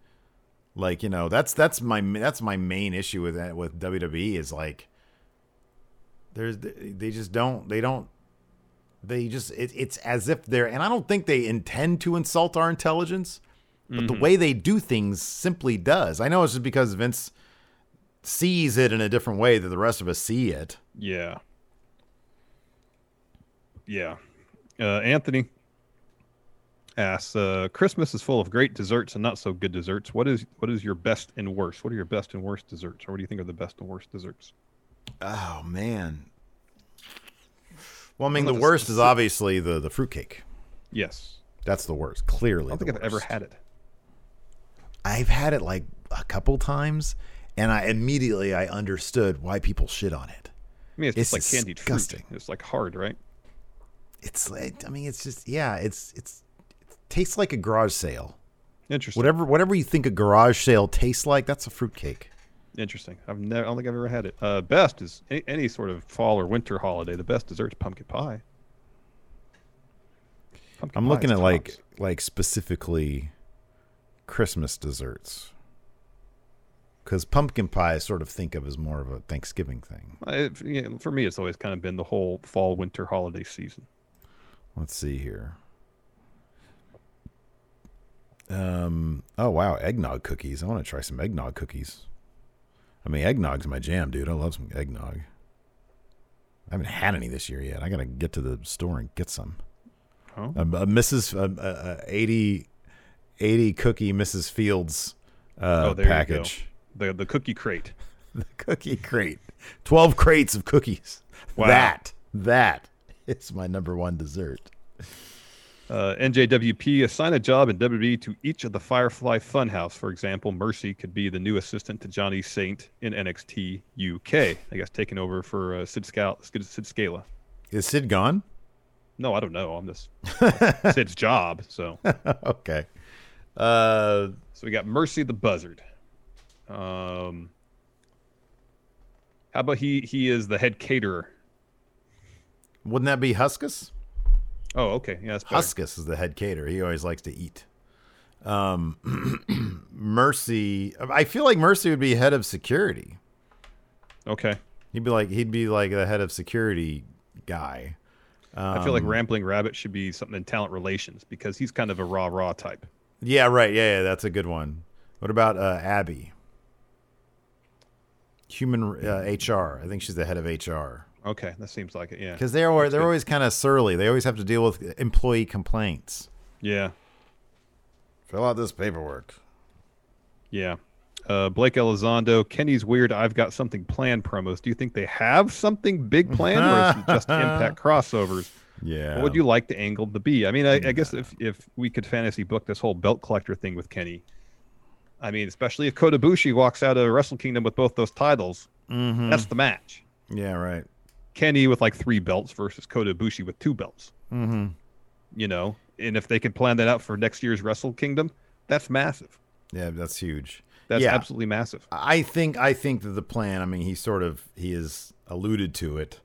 Like you know, that's that's my that's my main issue with that with WWE is like there's they just don't they don't they just it, it's as if they're and I don't think they intend to insult our intelligence, but the mm-hmm. way they do things simply does. I know it's just because Vince sees it in a different way that the rest of us see it. Yeah. Yeah. Uh, Anthony asks, uh, Christmas is full of great desserts and not so good desserts. What is what is your best and worst? What are your best and worst desserts? Or what do you think are the best and worst desserts? Oh man. Well, I mean, the worst is obviously the the fruitcake. Yes. That's the worst. Clearly, I don't think I've ever had it. I've had it like a couple times, and I immediately I understood why people shit on it. I mean, it's, It's just like candied disgusting. fruit. It's like hard, right? It's like I mean, it's just yeah, it's it's it tastes like a garage sale. Interesting. Whatever whatever you think a garage sale tastes like, that's a fruitcake. Interesting. I've never. I don't think I've ever had it. Uh, best is any, any sort of fall or winter holiday. The best dessert's pumpkin pie. Pumpkin I'm pie looking at like tops. like specifically Christmas desserts. Because pumpkin pie, I sort of think of as more of a Thanksgiving thing. I- you know, for me, it's always kind of been the whole fall winter holiday season. Let's see here. Um. Oh wow, eggnog cookies. I want to try some eggnog cookies. I mean, eggnog's my jam, dude. I love some eggnog. I haven't had any this year yet. I gotta get to the store and get some. Oh. A, a Mrs. A, a 80, 80 cookie Mrs. Fields uh, oh, there package. you go. The the cookie crate. The cookie crate. Twelve crates of cookies. Wow. That that is my number one dessert. Uh, NJWP assign a job in WWE to each of the Firefly Funhouse. For example, Mercy could be the new assistant to Johnny Saint in NXT UK. I guess taking over for uh, Sid, Scal- Sid, Sid Scala. Is Sid gone? No, I don't know. I'm just Sid's job. So okay. Uh, so we got Mercy the Buzzard. Um, How about he he is the head caterer? Wouldn't that be Huskus? Oh, okay. Yeah, that's. Huskus is the head caterer. He always likes to eat. Um, Mercy, I feel like Mercy would be head of security. Okay. He'd be like he'd be like the head of security guy. I feel like Um, Rambling Rabbit should be something in talent relations because he's kind of a raw raw type. Yeah, right. Yeah, yeah, that's a good one. What about uh, Abby? Human uh, HR. I think she's the head of HR Okay, that seems like it. Yeah. because they're they're always kind of surly. They always have to deal with employee complaints. Yeah. Fill out this paperwork. Yeah. Uh, Blake Elizondo, Kenny's weird. I've got something planned promos. Do you think they have something big planned, or is it just Impact crossovers? Yeah. What would you like the angle to be? I mean, I, I guess if if we could fantasy book this whole belt collector thing with Kenny, I mean, especially if Kota Ibushi walks out of Wrestle Kingdom with both those titles, Mhm. that's the match. Yeah. Right. Kenny with like three belts versus Kota Ibushi with two belts. Mm-hmm. You know, and if they could plan that out for next year's Wrestle Kingdom, that's massive. Yeah, that's huge. That's Yeah. absolutely massive. I think I think that the plan. I mean, he sort of he has alluded to it.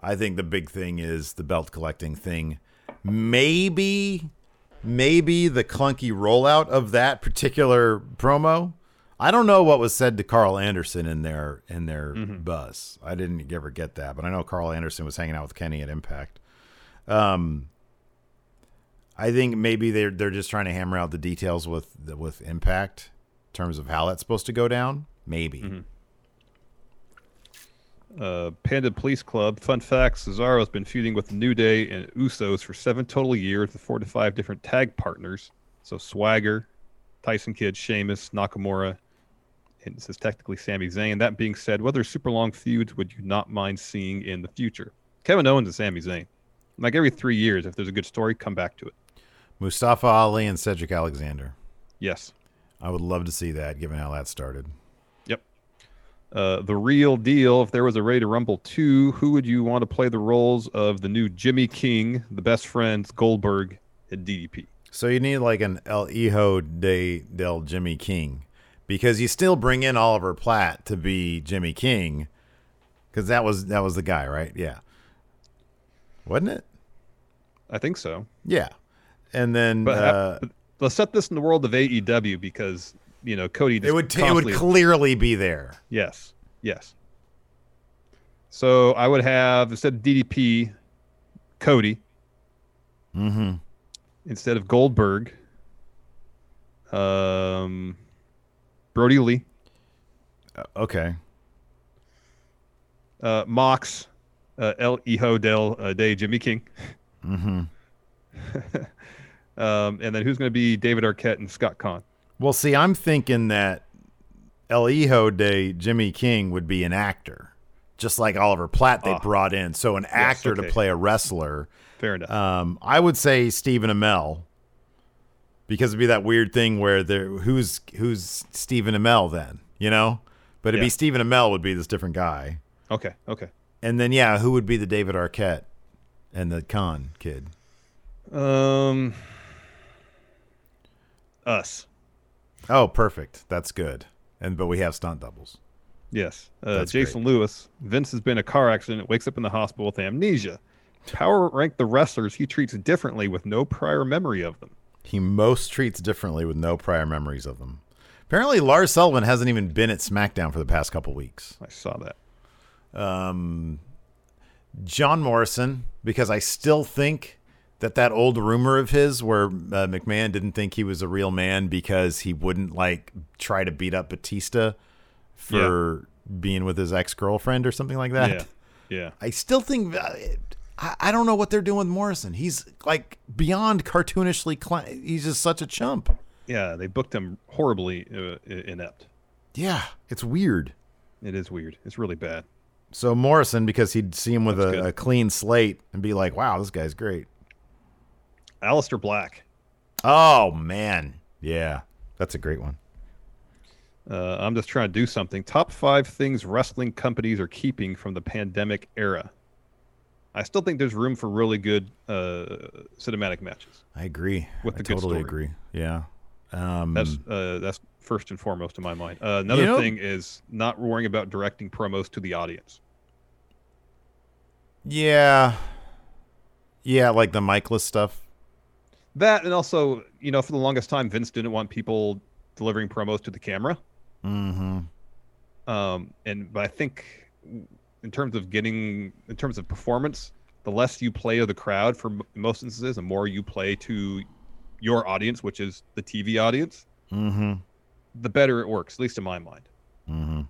I think the big thing is the belt collecting thing. Maybe, maybe the clunky rollout of that particular promo. I don't know what was said to Karl Anderson in their in their bus. I didn't ever get that, but I know Karl Anderson was hanging out with Kenny at Impact. Um, I think maybe they're they're just trying to hammer out the details with with Impact in terms of how that's supposed to go down. Maybe. uh, Panda Police Club. Fun fact: Cesaro has been feuding with the New Day and Usos for seven total years with four to five different tag partners. So Swagger, Tyson Kidd, Sheamus, Nakamura, and this is technically Sami Zayn. That being said, what other super long feuds would you not mind seeing in the future? Kevin Owens and Sami Zayn. Like every three years, if there's a good story, come back to it. Mustafa Ali and Cedric Alexander. Yes. I would love to see that, given how that started. Yep. Uh, the real deal. If there was a Ready to Rumble 2, who would you want to play the roles of the new Jimmy King, the best friends, Goldberg, and DDP? So you need like an El Hijo de del Jimmy King, because you still bring in Oliver Platt to be Jimmy King, because that was that was the guy, right? Yeah, wasn't it? I think so. Yeah, and then But, uh, but let's set this in the world of AEW because you know Cody. Just it would t- it would clearly be there. yes, yes. So I would have instead of DDP, Cody Mm-hmm. instead of Goldberg. Um, Brodie Lee, Okay. uh, Mox, uh, El Hijo del uh, de Jimmy King. Mm-hmm. Um, and then who's going to be David Arquette and Scott Caan? Well, see, I'm thinking that El Hijo de Jimmy King would be an actor, just like Oliver Platt they Ah. brought in. So an actor to okay. play a wrestler. Fair enough. Um, I would say Stephen Amell because it'd be that weird thing where there who's who's Stephen Amell then, you know? But it'd Yeah. be Stephen Amell would be this different guy. okay, okay. And then yeah, who would be the David Arquette and the Caan kid? Um, us. Oh, perfect. That's good. And but we have stunt doubles. Yes. Uh, Jason Lewis. Vince has been in a car accident, wakes up in the hospital with amnesia. Power rank the wrestlers he treats differently with no prior memory of them. He most treats differently with no prior memories of them. Apparently, Lars Sullivan hasn't even been at SmackDown for the past couple weeks. I saw that. Um, John Morrison, because I still think that that old rumor of his, where uh, McMahon didn't think he was a real man because he wouldn't like try to beat up Batista for being with his ex girlfriend or something like that. Yeah. Yeah. I still think uh, I, I don't know what they're doing with Morrison. He's like beyond cartoonishly. Cl- he's just such a chump. Yeah. They booked him horribly uh, inept. Yeah, it's weird. It is weird. It's really bad. So Morrison, because he'd see him with a, a clean slate and be like, "Wow, this guy's great." Aleister Black. Oh man, yeah, that's a great one. Uh, I'm just trying to do something. Top five things wrestling companies are keeping from the pandemic era. I still think there's room for really good uh, cinematic matches. I agree. With I the totally agree. Yeah, Um, That's uh, that's first and foremost in my mind. Uh, another know- thing is not worrying about directing promos to the audience. yeah, yeah, like the Michaelis stuff. That and also, you know, for the longest time, Vince didn't want people delivering promos to the camera. Mm-hmm. Um, and but I think in terms of getting, in terms of performance, the less you play of the crowd for m- most instances, the more you play to your audience, which is the TV audience, Mm-hmm. the better it works. At least in my mind. Mm-hmm.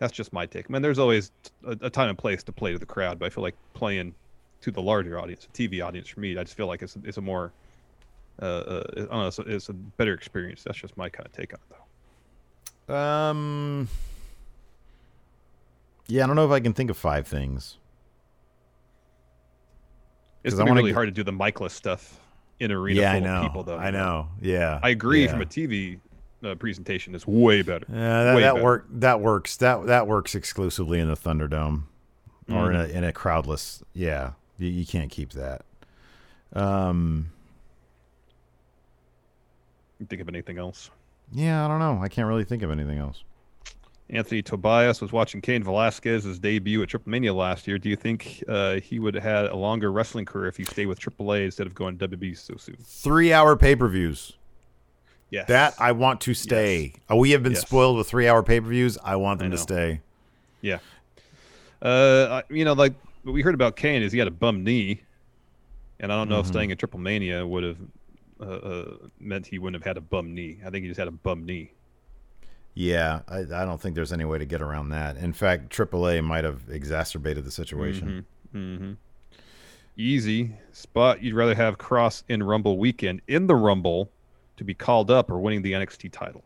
That's just my take. I mean, there's always a, a time and place to play to the crowd, but I feel like playing to the larger audience, the TV audience, for me, I just feel like it's it's a more, uh, uh, I don't know, it's a, it's a better experience. That's just my kind of take on it, though. Um. Yeah, I don't know if I can think of five things. It's gonna be really hard to do the Mikeless stuff in arena yeah, full I know. of people, though. I know. Yeah, I agree. yeah. From a TV uh, presentation, it's way better. Yeah, that, Way that better. work that works. That that works exclusively in the Thunderdome or in a Mm-hmm. in a crowdless. Yeah, you, you can't keep that. Um. Think of anything else? Yeah, I don't know. I can't really think of anything else. Anthony Tobias was watching Cain Velasquez's debut at Triple Mania last year. Do you think uh, he would have had a longer wrestling career if he stayed with AAA instead of going WB so soon? Three hour pay per views. Yes. That I want to stay. Uh, We have been Yes. spoiled with three hour pay per views. I want them I to stay. Yeah. Uh, you know, like what we heard about Cain is he had a bum knee, and I don't know if staying in Triple Mania would have uh, uh, meant he wouldn't have had a bum knee. I think he just had a bum knee. Yeah, I, I don't think there's any way to get around that. In fact, AAA might have exacerbated the situation. Mm-hmm. Easy spot. You'd rather have Kross in Rumble weekend in the Rumble to be called up or winning the NXT title.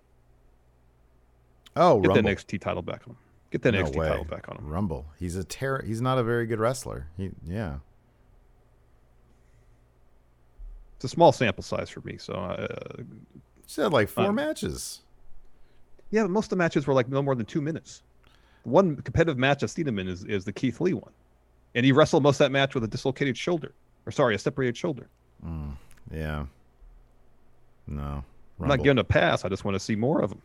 Oh, Get Rumble. that NXT title back on him. Get the no NXT way. title back on him. Rumble. He's a ter- He's not a very good wrestler. He, yeah. It's a small sample size for me, so uh, He's had like four Um, matches. Yeah, but most of the matches were like no more than two minutes. One competitive match I've seen him in is, is the Keith Lee one. And he wrestled most of that match with a dislocated shoulder. Or sorry, a separated shoulder. Mm, yeah. No. I'm not giving a pass. I just want to see more of him.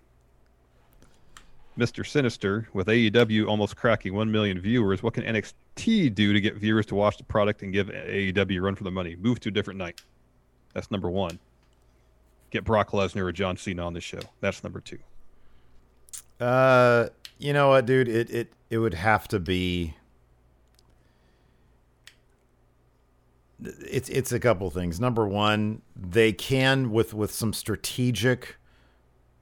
Mr. Sinister, with AEW almost cracking 1 million viewers, what can NXT do to get viewers to watch the product and give AEW a run for the money? Move to a different night. That's number one. Get Brock Lesnar or John Cena on the show. That's number two. Uh, you know what, dude? It it it would have to be. It's it's a couple things. Number one, they can with with some strategic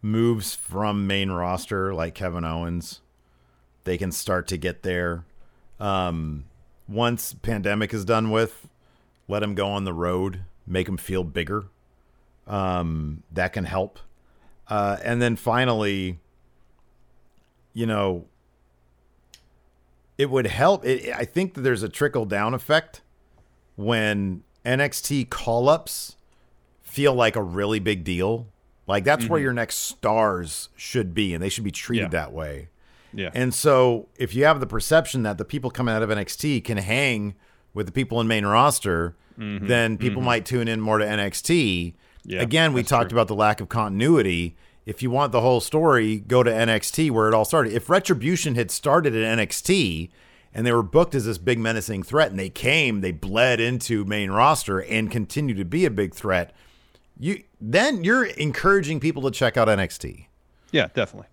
moves from main roster like Kevin Owens, they can start to get there. Um, once pandemic is done with, let him go on the road, make him feel bigger. Um, that can help. Uh, and then finally, you know, it would help. It, I think that there's a trickle down effect when NXT call ups feel like a really big deal. Like that's where your next stars should be, and they should be treated Mm-hmm. Yeah. that way. Yeah. And so, if you have the perception that the people coming out of NXT can hang with the people in main roster, then people might tune in more to NXT. Mm-hmm. Yeah, Again, we talked true. about the lack of continuity. If you want the whole story, go to NXT where it all started. If Retribution had started at NXT and they were booked as this big menacing threat and they came, they bled into main roster and continue to be a big threat, you then you're encouraging people to check out NXT. Yeah, definitely.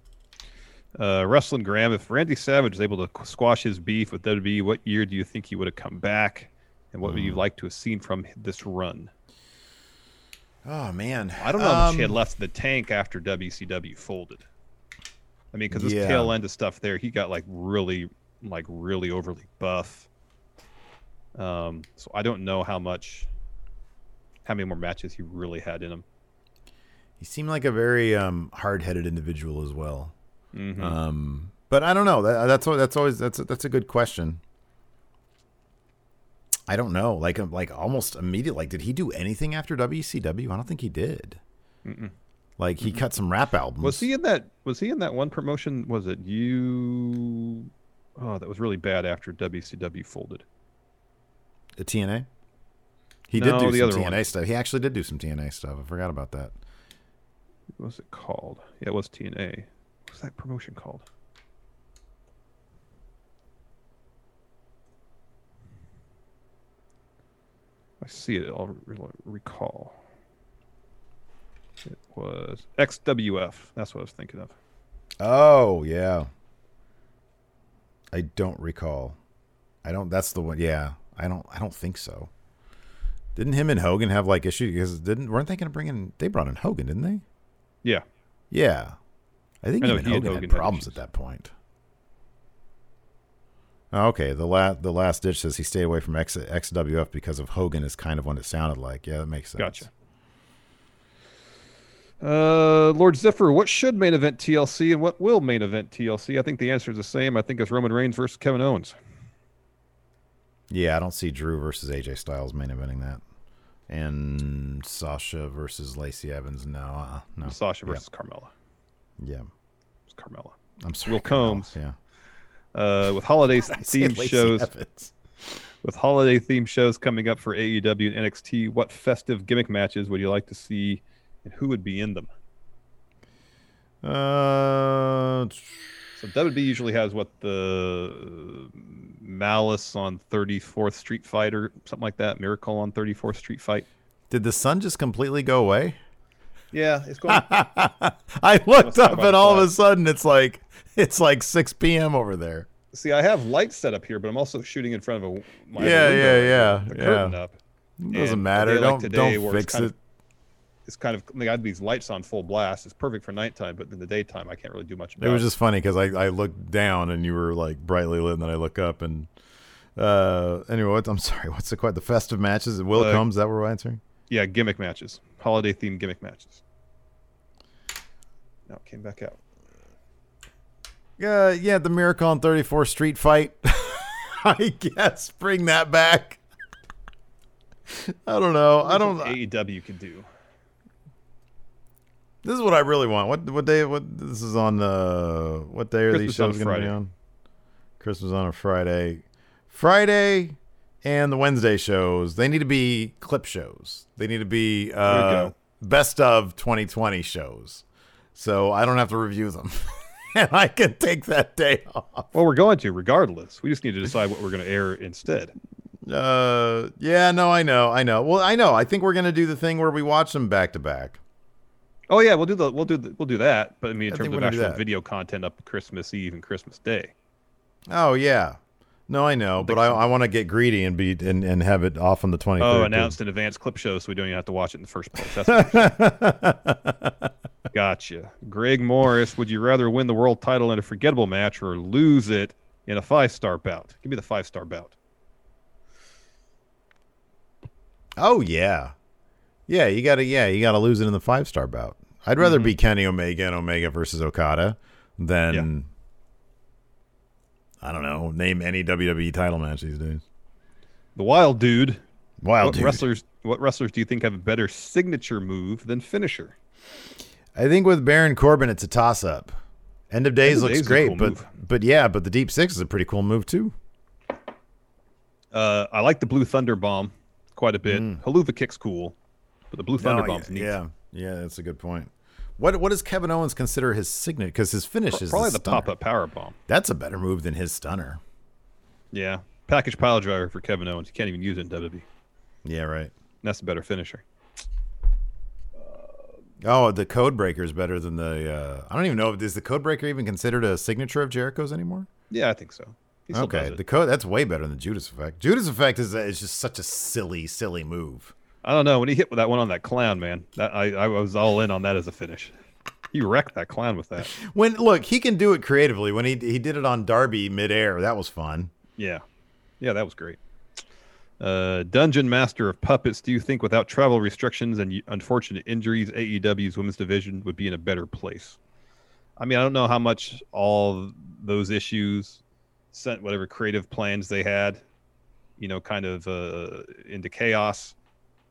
Uh, Wrestling Graham, if Randy Savage is able to squash his beef with WWE, what year do you think he would have come back? And what would Hmm. you like to have seen from this run? Oh man, I don't know how much he had Um, left the tank after WCW folded. I mean, because this Yeah. tail end of stuff there, he got like really, like really overly buff. Um, so I don't know how much, how many more matches he really had in him. He seemed like a very um, hard-headed individual as well. Mhm. Um, but I don't know. That, that's that's always that's a, that's a good question. I don't know. Like um, like almost immediate. Like, did he do anything after WCW? I don't think he did. Like he cut some rap albums. Was he in that? Was he in that one promotion? Was it you? Oh, that was really bad after WCW folded. The TNA? He No, did do the some other TNA one. stuff. He actually did do some TNA stuff. I forgot about that. What was it called? Yeah, it was TNA. What's that promotion called? I see it. I'll re- recall. It was XWF. That's what I was thinking of. Oh yeah. I don't recall. I don't. That's the one. Yeah. I don't. I don't think so. Didn't him and Hogan have like issues? Because didn't weren't they going to bring in? They brought in Hogan, didn't they? Yeah. Yeah. I think I know him and and Hogan, Hogan had had problems issues. at that point. Oh, Okay, the last the last ditch says he stayed away from X, XWF because of Hogan is kind of what it sounded like. Yeah, that makes sense. Gotcha. Uh, Lord Ziffer, what should main event TLC and what will main event TLC? I think the answer is the same. I think it's Roman Reigns versus Kevin Owens. Yeah, I don't see Drew versus AJ Styles main eventing that, and Sasha versus Lacey Evans. No, uh, no. Sasha Yeah. versus Carmella. Yeah, It's Carmella. I'm sorry. Will. Combs. Yeah, Uh, with holiday themed shows, Evans. with holiday themed shows coming up for AEW and NXT, what festive gimmick matches would you like to see, and who would be in them? Uh, So WB usually has what the Malice on 34th Street Fight or something like that, Miracle on 34th Street Fight. did the sun just completely go away? Yeah, it's going. I looked up and all of a sudden it's like it's like 6 p.m. over there. See, I have lights set up here, but I'm also shooting in front of a my Yeah, window yeah, yeah, here, The yeah. curtain up. Doesn't And matter. like don't today don't fix it. of- It's kind of they got these lights on full blast. It's perfect for nighttime, but in the daytime, I can't really do much about It was just funny because I, I looked down and you were like brightly lit, and then I look up and uh anyway, what, I'm sorry. What's the quite the festive matches? Will Uh, comes that what we're answering? yeah, gimmick matches, holiday themed gimmick matches. Now it came back out. Yeah, yeah, the Miracle on 34th Street fight. I guess bring that back. I don't know. I don't. Know. AEW could do. This is what I really want. What what day? What this is on? Uh, what day are these Christmas on shows going to be on? Christmas on a Friday. Friday and the Wednesday shows. They need to be clip shows. They need to be uh, best of 2020 shows. So I don't have to review them, and I can take that day off. Well, we're going to regardless. We just need to decide what we're going to air instead. Uh, yeah, no, I know, I know. Well, I know. I think we're gonna do the thing where we watch them back to back. Oh yeah, we'll do the we'll do the, we'll do that. But I mean, in I terms of actual video content up Christmas Eve and Christmas Day. Oh yeah, no, I know, but I, I want to get greedy and be and, and have it off on the 23rd. Oh, too. announced in advance clip show, so we don't even have to watch it in the first place. That's what you're saying. gotcha. Greg Morris, would you rather win the world title in a forgettable match or lose it in a five star bout? Give me the five star bout. Oh yeah, yeah. You gotta yeah, you gotta lose it in the five star bout. I'd rather Mm-hmm. be Kenny Omega and Omega versus Okada than I don't know. Name any WWE title match these days. The Wild Dude. Wild what dude. wrestlers? What wrestlers do you think have a better signature move than finisher? I think with Baron Corbin, it's a toss up. End of days End of looks Days great, cool but move. but yeah, but the Deep Six is a pretty cool move too. Uh, I like the Blue Thunder Bomb quite a bit. Helluva kick's cool, but the Blue Thunder Mm. No, Bomb's yeah, neat. yeah, yeah, that's a good point. What what does Kevin Owens consider his signature? Because his finish is Probably the, the pop up power bomb. That's a better move than his stunner. Yeah, package pile driver for Kevin Owens. You can't even use it in WWE. Yeah, right. And that's a better finisher. Oh, the code breaker is better than the. Uh, I don't even know if is the code breaker even considered a signature of Jericho's anymore. Yeah, I think so. Okay, the code that's way better than the Judas effect. Judas effect is is just such a silly, silly move. I don't know when he hit with that one on that clown, man. That I, I was all in on that as a finish. He wrecked that clown with that. When look, he can do it creatively. When he he did it on Darby midair, that was fun. Yeah, yeah, that was great. Uh, Dungeon Master of Puppets. Do you think without travel restrictions and unfortunate injuries, AEW's women's division would be in a better place? I mean, I don't know how much all those issues sent whatever creative plans they had, you know, kind of uh, into chaos.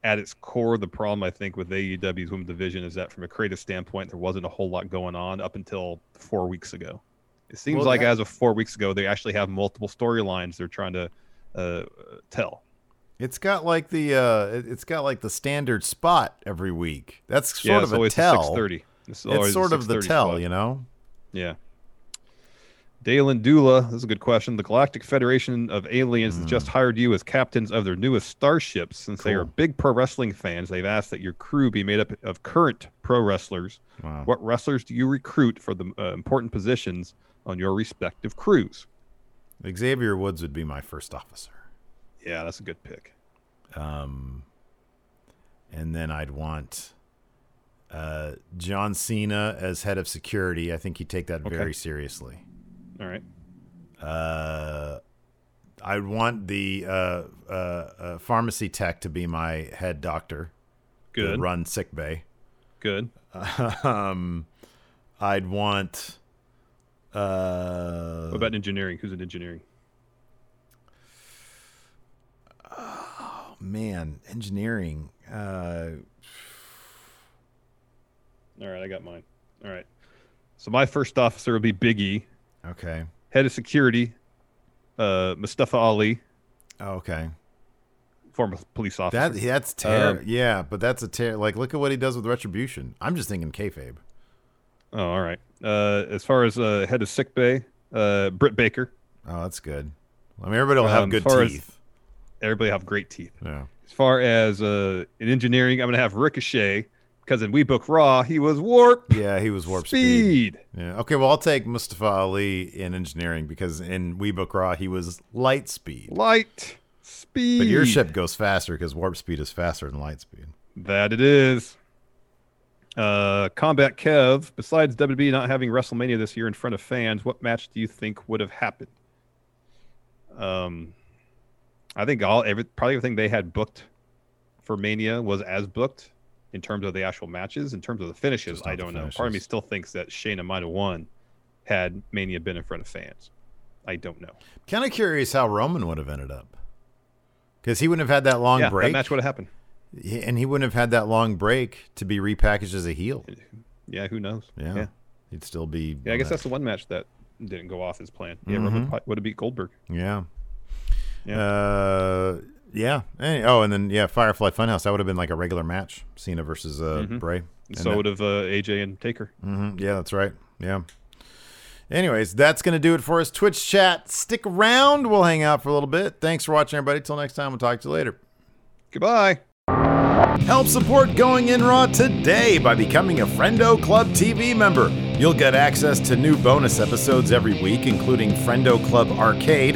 At its core, the problem I think with AEW's women's division is that from a creative standpoint, there wasn't a whole lot going on up until four weeks ago. It seems Well, like that- as of four weeks ago, they actually have multiple storylines they're trying to uh, tell. It's got like the uh, it- it's got like the standard spot every week. That's sort yeah, of it's a tell. six thirty. Is it's sort of the tell, spot. you know. Yeah. Dalen Dula, this is a good question. The Galactic Federation of Aliens has just hired you as captains of their newest starships. Since they are big pro wrestling fans, they've asked that your crew be made up of current pro wrestlers. Wow. What wrestlers do you recruit for the uh, important positions on your respective crews? Xavier Woods would be my first officer. Yeah, that's a good pick. Um, and then I'd want uh, John Cena as head of security. I think he'd take that Okay. very seriously. All right. Uh, I'd want the uh, uh, uh, pharmacy tech to be my head doctor. to Good. run sick bay. Good. um, I'd want. Uh, What about engineering? Who's in engineering? Oh man, engineering. Uh, All right, I got mine. All right. So my first officer will be Biggie. Okay. Head of security, uh, Mustafa Ali, Oh, okay. former police officer. That that's terrible. Um, yeah, but that's a ter- like look at what he does with retribution. I'm just thinking kayfabe. Oh, all right. Uh, as far as uh, head of sick bay, uh, Britt Baker. Oh, that's good. I mean, everybody will have Um, good teeth. Everybody have great teeth. yeah. As far as uh, in engineering, I'm gonna have Ricochet because in We Book Raw he was warp Yeah, he was warp speed. speed. Yeah. Okay, well, I'll take Mustafa Ali in engineering because in We Book Raw he was light speed. light speed. But your ship goes faster because warp speed is faster than light speed. That it is. Uh, Combat Kev. Besides WWE not having WrestleMania this year in front of fans, what match do you think would have happened? Um, I think all every probably everything they had booked for Mania was as booked in terms of the actual matches. In terms of the finishes, I don't know. Part of me still thinks that Shayna might have won had Mania been in front of fans. I don't know. Kind of curious how Roman would have ended up because he wouldn't have had that long yeah, break, that match would have happened. And he wouldn't have had that long break to be repackaged as a heel. Yeah, who knows? Yeah, yeah. he'd still be. Yeah, I guess that- that's the one match that didn't go off his plan. Yeah, Mhm. Roman would have beat Goldberg. Yeah. Yeah. Uh, yeah. Oh, and then yeah, Firefly Funhouse. That would have been like a regular match, Cena versus uh, Mhm. Bray. so would have uh, AJ and Taker. hmm Yeah, that's right. Yeah. Anyways, that's going to do it for us. Twitch chat. Stick around. We'll hang out for a little bit. Thanks for watching, everybody. Till next time, we'll talk to you later. Goodbye. Help support Going In Raw today by becoming a Friendo Club TV member. You'll get access to new bonus episodes every week, including Friendo Club Arcade,